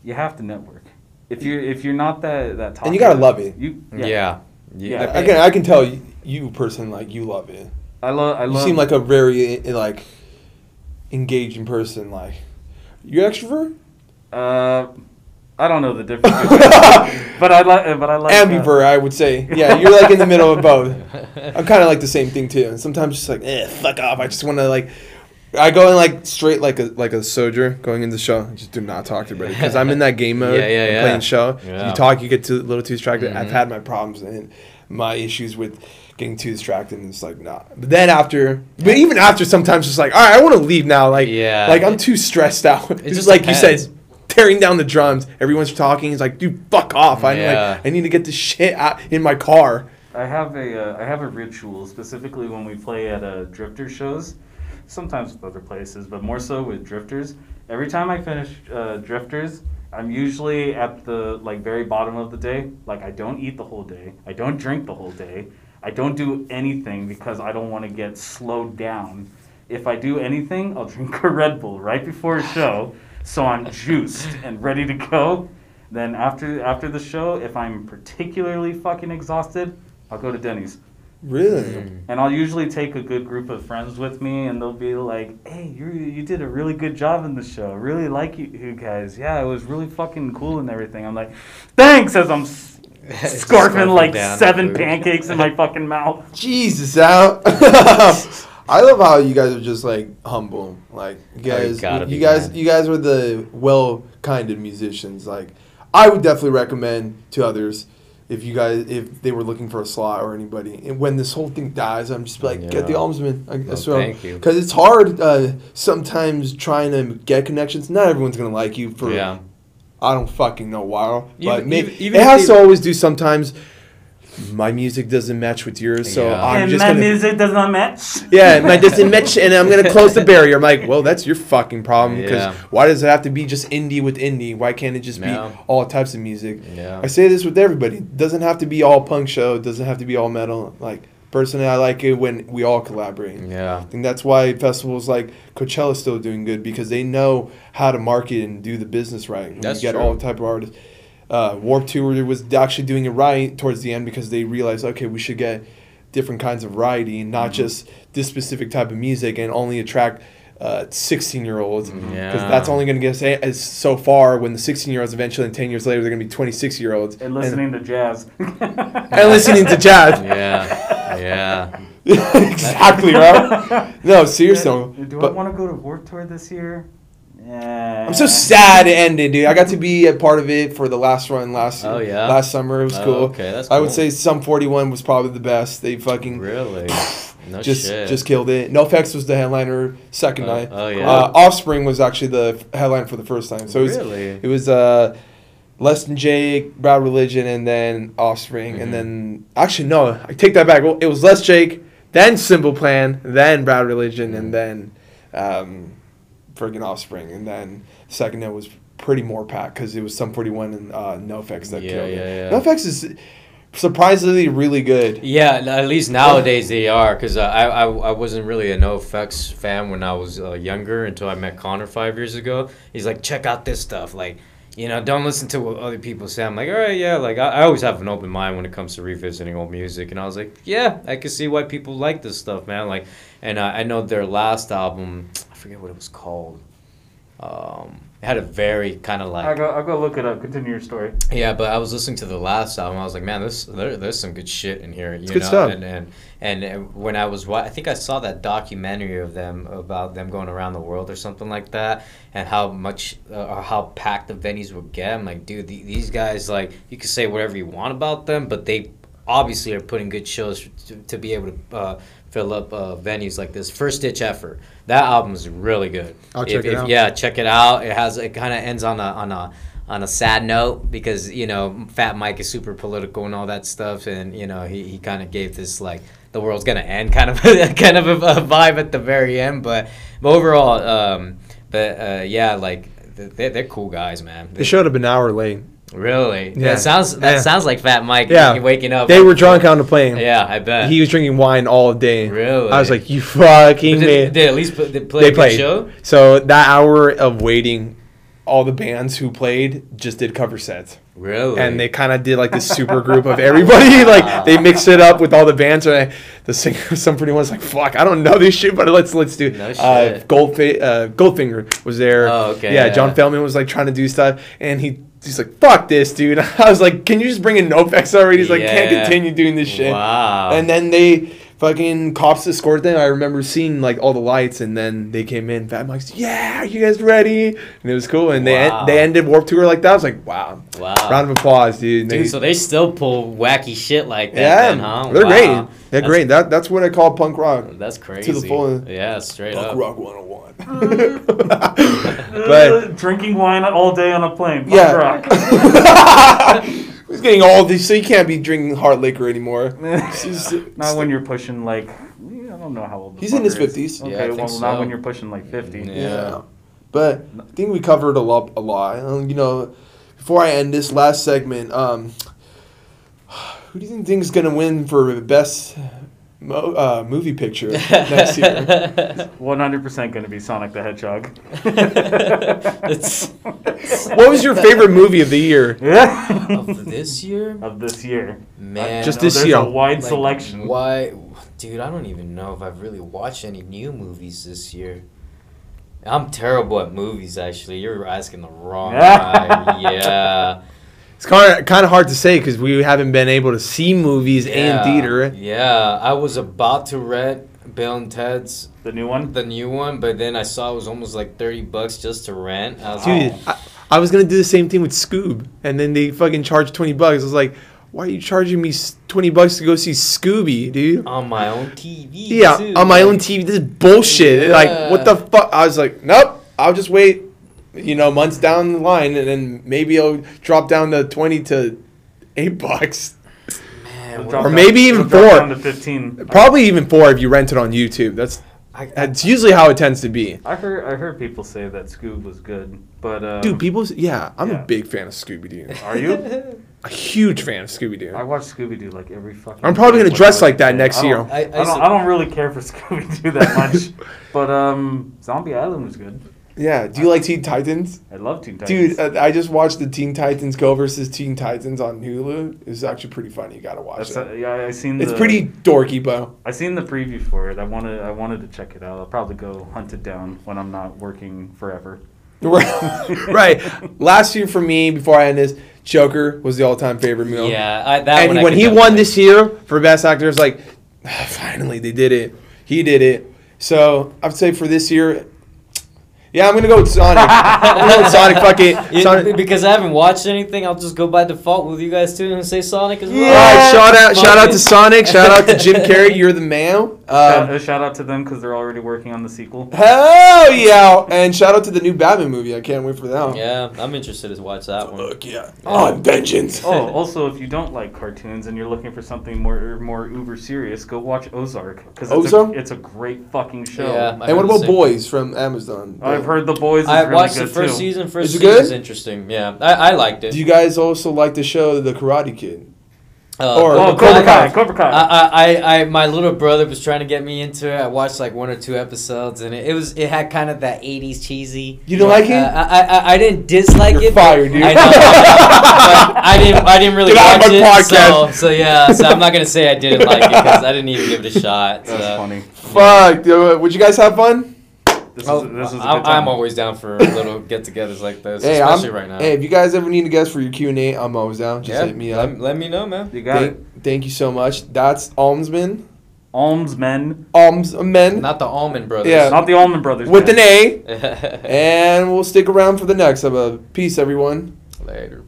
you have to network if you're if you're not that that And you gotta love it. You Yeah. yeah. Yeah. Yeah. I can I can tell you, you person like you love it. I love I love. You seem like a very eh, like engaging person. Like you extrovert, uh, I don't know the difference, but I like but I like uh, ambivert. I would say. Yeah, you're like in the middle of both. I'm kind of like the same thing too. And sometimes just like, eh, fuck off. I just want to like. I go in like straight like a like a soldier going into the show. I just do not talk to anybody because I'm in that game mode. Yeah, yeah, yeah. Playing show. Yeah. You talk, you get too, a little too distracted. I've Mhm. had my problems and my issues with getting too distracted. And it's like nah. But then after, but even after, sometimes it's like, all right, I want to leave now. Like Yeah. like I'm too stressed out. It's just just like you depends. said, tearing down the drums. Everyone's talking. He's like, dude, fuck off. I Yeah. like I need to get this shit out in my car. I have a uh, I have a ritual specifically when we play at uh, drifter shows, sometimes with other places, but more so with drifters. Every time I finish uh, drifters, I'm usually at the like very bottom of the day. Like I don't eat the whole day. I don't drink the whole day. I don't do anything because I don't want to get slowed down. If I do anything, I'll drink a Red Bull right before a show, so I'm juiced and ready to go. Then after after the show, if I'm particularly fucking exhausted, I'll go to Denny's. Really? Mm. And I'll usually take a good group of friends with me, and they'll be like, "Hey, you you did a really good job in the show. I really like you, you guys. Yeah, it was really fucking cool and everything." I'm like, "Thanks," as I'm s- scarfing Scarfing like seven pancakes in my fucking mouth. Jesus out. I love how you guys are just like humble. Like you Oh, you guys, you guys, man. you guys are the well-kinded musicians. Like I would definitely recommend to others if you guys if they were looking for a slot or anybody. And when this whole thing dies, I'm just like get the Almsman. I, Well, so thank you. because it's hard uh, sometimes trying to get connections. Not everyone's gonna like you for yeah. I don't fucking know why, but Even- maybe even- it has to always do sometimes. My music doesn't match with yours, so Yeah. I'm and just my gonna. music does not match. Yeah, my doesn't match, and I'm gonna close the barrier. I'm like, well, that's your fucking problem. Because Yeah. why does it have to be just indie with indie? Why can't it just Yeah. be all types of music? Yeah. I say this with everybody. It doesn't have to be all punk show. It doesn't have to be all metal. Like personally, I like it when we all collaborate. Yeah. I think that's why festivals like Coachella is still doing good because they know how to market and do the business right. When That's you get true. all type of artists. Uh, Warped Tour was actually doing it right towards the end because they realized, okay, we should get different kinds of variety and not just this specific type of music and only attract uh, 16 year olds because Yeah. that's only going to get us a- as so far when the 16 year olds eventually and 10 years later they're going to be 26 year olds and listening to jazz. and listening to jazz Yeah. Yeah. exactly right no seriously Do I but- want to go to Warped Tour this year? Yeah. I'm so sad it ended, dude. I got to be a part of it for the last run last Oh, yeah? last summer. It was Oh, cool. okay, that's I would say Sum 41 was probably the best. They fucking Really? No just shit. just killed it. NOFX was the headliner second Oh, night. oh, yeah. Uh, Offspring was actually the f- headline for the first time. So it was Really? it was uh Less Than Jake, Bad Religion, and then Offspring, Mhm. and then actually no, I take that back. Well, It was Less Jake, then Simple Plan, then Bad Religion, Mhm. and then um, friggin' Offspring, and then second night was pretty more packed because it was Sum 41 and uh, NOFX that Yeah, killed yeah, it. yeah. NOFX is surprisingly really good. Yeah, at least nowadays they are, because I, I I wasn't really a NOFX fan when I was uh, younger until I met Connor five years ago. He's like, check out this stuff, like, you know, don't listen to what other people say. I'm like, all right, yeah, like I, I always have an open mind when it comes to revisiting old music, and I was like, yeah, I can see why people like this stuff, man. Like, and uh, I know their last album, forget what it was called. Um, it had a very kind of like I'll go, I'll go look it up. Continue your story. yeah, but I was listening to the last album. I was like, man, this there, there's some good shit in here. You good know? stuff. And and and uh, when I was, I think I saw that documentary of them about them going around the world or something like that, and how much uh, or how packed the venues would get. I'm like, dude, the, these guys, like, you can say whatever you want about them, but they obviously are putting good shows to, to be able to. Uh, Fill up uh, venues like this. First ditch effort. That album is really good. I'll check If- it if- out. Yeah, check it out. It has it kind of ends on a on a on a sad note because you know Fat Mike is super political and all that stuff, and you know he, he kind of gave this like the world's gonna end kind of kind of a, vibe at the very end, but, but overall, um, but uh, yeah, like they're, they're cool guys, man. They showed up an hour late. Really. Yeah. That sounds that Yeah. sounds like Fat Mike. Yeah. waking up. They were drunk on the plane. Yeah, I bet. He was drinking wine all day. Really? I was like, you fucking But did, man. did they at least they play They played. show. So that hour of waiting all the bands who played just did cover sets. Really? and they kind of did like this super group of everybody. Like they mixed it up with all the bands. And I, the singer, some pretty one's like, "Fuck, I don't know this shit, but let's let's do." No uh, shit. Uh, Goldfinger was there. Oh, okay, Yeah, yeah. John Feldmann was like trying to do stuff, and he. He's like, fuck this, dude. I was like, can you just bring in NOFX already? He's like, can't continue doing this shit. Wow. And then they fucking cops escorted them. I remember seeing like all the lights, and then they came in. Fat Mike's, yeah, are you guys ready? And it was cool. And they Wow. they ended Warped Tour like that. I was like, wow. Wow. Round of applause, dude. And Dude, they- so they still pull wacky shit like that, yeah, then, huh? they're Wow. great. They're That's- great. That that's what I call punk rock. That's crazy. To the full. Yeah, straight Punk up. rock 101. Uh, but uh, drinking wine all day on a plane. Punk yeah, rock. he's getting all this, so you can't be drinking hard liquor anymore. He's- not when you're pushing like I don't know how old. The He's in his 50s. Okay, Yeah, I think well so. not when you're pushing like fifty. Yeah. Yeah. But I think we covered a lot. A lot. Um, you know, before I end this last segment, um, who do you think is gonna win for the best mo- uh, movie picture next year? One hundred percent going to be Sonic the Hedgehog. It's What was your favorite movie of the year? of this year, of this year. man. Just I know this there's year. a wide like, selection. Why, dude? I don't even know if I've really watched any new movies this year. I'm terrible at movies. Actually, you're asking the wrong guy. yeah. It's kind of kind of hard to say because we haven't been able to see movies yeah. in theater. Yeah, I was about to rent Bill and Ted's The new one. the new one, but then I saw it was almost like thirty bucks just to rent. I was Dude, like, I, I was gonna do the same thing with Scoob, and then they fucking charged twenty bucks. I was like, why are you charging me twenty bucks to go see Scooby, dude? on my own TV. Yeah, too, on my own TV. This is bullshit. Like, what the fuck? I was like, nope. I'll just wait. You know, months down the line, and then maybe I'll drop down to twenty to eight bucks. Man, It'll what- drop Or maybe it'll even four. down to fifteen. Probably even four if you rent it on YouTube. That's I, I, that's usually how it tends to be. I heard I heard people say that Scoob was good, but uh, Dude, people. Yeah, I'm Yeah. a big fan of Scooby Doo. are you? A huge fan of Scooby Doo. I watch Scooby Doo like every fucking. I'm probably gonna dress like that next I year. I- I, I don't. I don't really care for Scooby Doo that much, but um, Zombie Island was good. Yeah. Do you like Teen Titans? I love Teen Titans. Dude, uh, I just watched the Teen Titans Go versus Teen Titans on Hulu. It's actually pretty funny. You gotta watch That's, it. uh, yeah, I seen. It's the, pretty dorky, but I seen the preview for it. I wanted. I wanted to check it out. I'll probably go hunt it down when I'm not working forever. right. Last year for me, before I end this, Joker was the all-time favorite movie. yeah, I, that and when could he won definitely- this year for best actor, it's like, finally they did it. He did it. So I'd say for this year, yeah, I'm gonna go with Sonic. I'm gonna go with Sonic. Fuck it. Yeah, Sonic. because I haven't watched anything, I'll just go by default with you guys too and say Sonic as well. All right, shout out, shout out to Sonic. Shout out to Jim Carrey. You're the man. shout, Um, uh, shout out to them because they're already working on the sequel. hell yeah! And shout out to the new Batman movie. I can't wait for that. one. Yeah, I'm interested to watch that one. Look, yeah. On vengeance. Oh, also, if you don't like cartoons and you're looking for something more more uber serious, go watch Ozark because it's, a, it's a great fucking show. Yeah, I And what about. Boys from Amazon? I've heard the boys. Is I really watched good the first too. season. First Is it season good? was interesting. Yeah, I, I liked it. Do you guys also like the show The Karate Kid? Uh, or- Oh, Cobra I- Kai, Cobra Kai. I, I, I, my little brother was trying to get me into it. I watched like one or two episodes, and it, it was it had kind of that '80s cheesy. You don't like Uh, it? I, I, I didn't dislike You're it. fired, dude. I know, but I didn't, I didn't really Get out of watch my it. podcast. So, so yeah, so I'm not gonna say I didn't like it because I didn't even give it a shot. That's so. funny. Fuck. dude. Would you guys have fun? This Oh, is, this is a good I'm, time. I'm always down for little get-togethers like this, Hey, especially I'm, right now. hey, if you guys ever need a guest for your Q and A, I'm always down. Just yeah, hit me up. let, let me know, man. You got Thank, thank you so much. That's Almsman. it. Almsmen, Almsmen. Not the Almond Brothers. Yeah. not the Almond Brothers. with man. an A. And we'll stick around for the next Have a Peace, everyone. Later.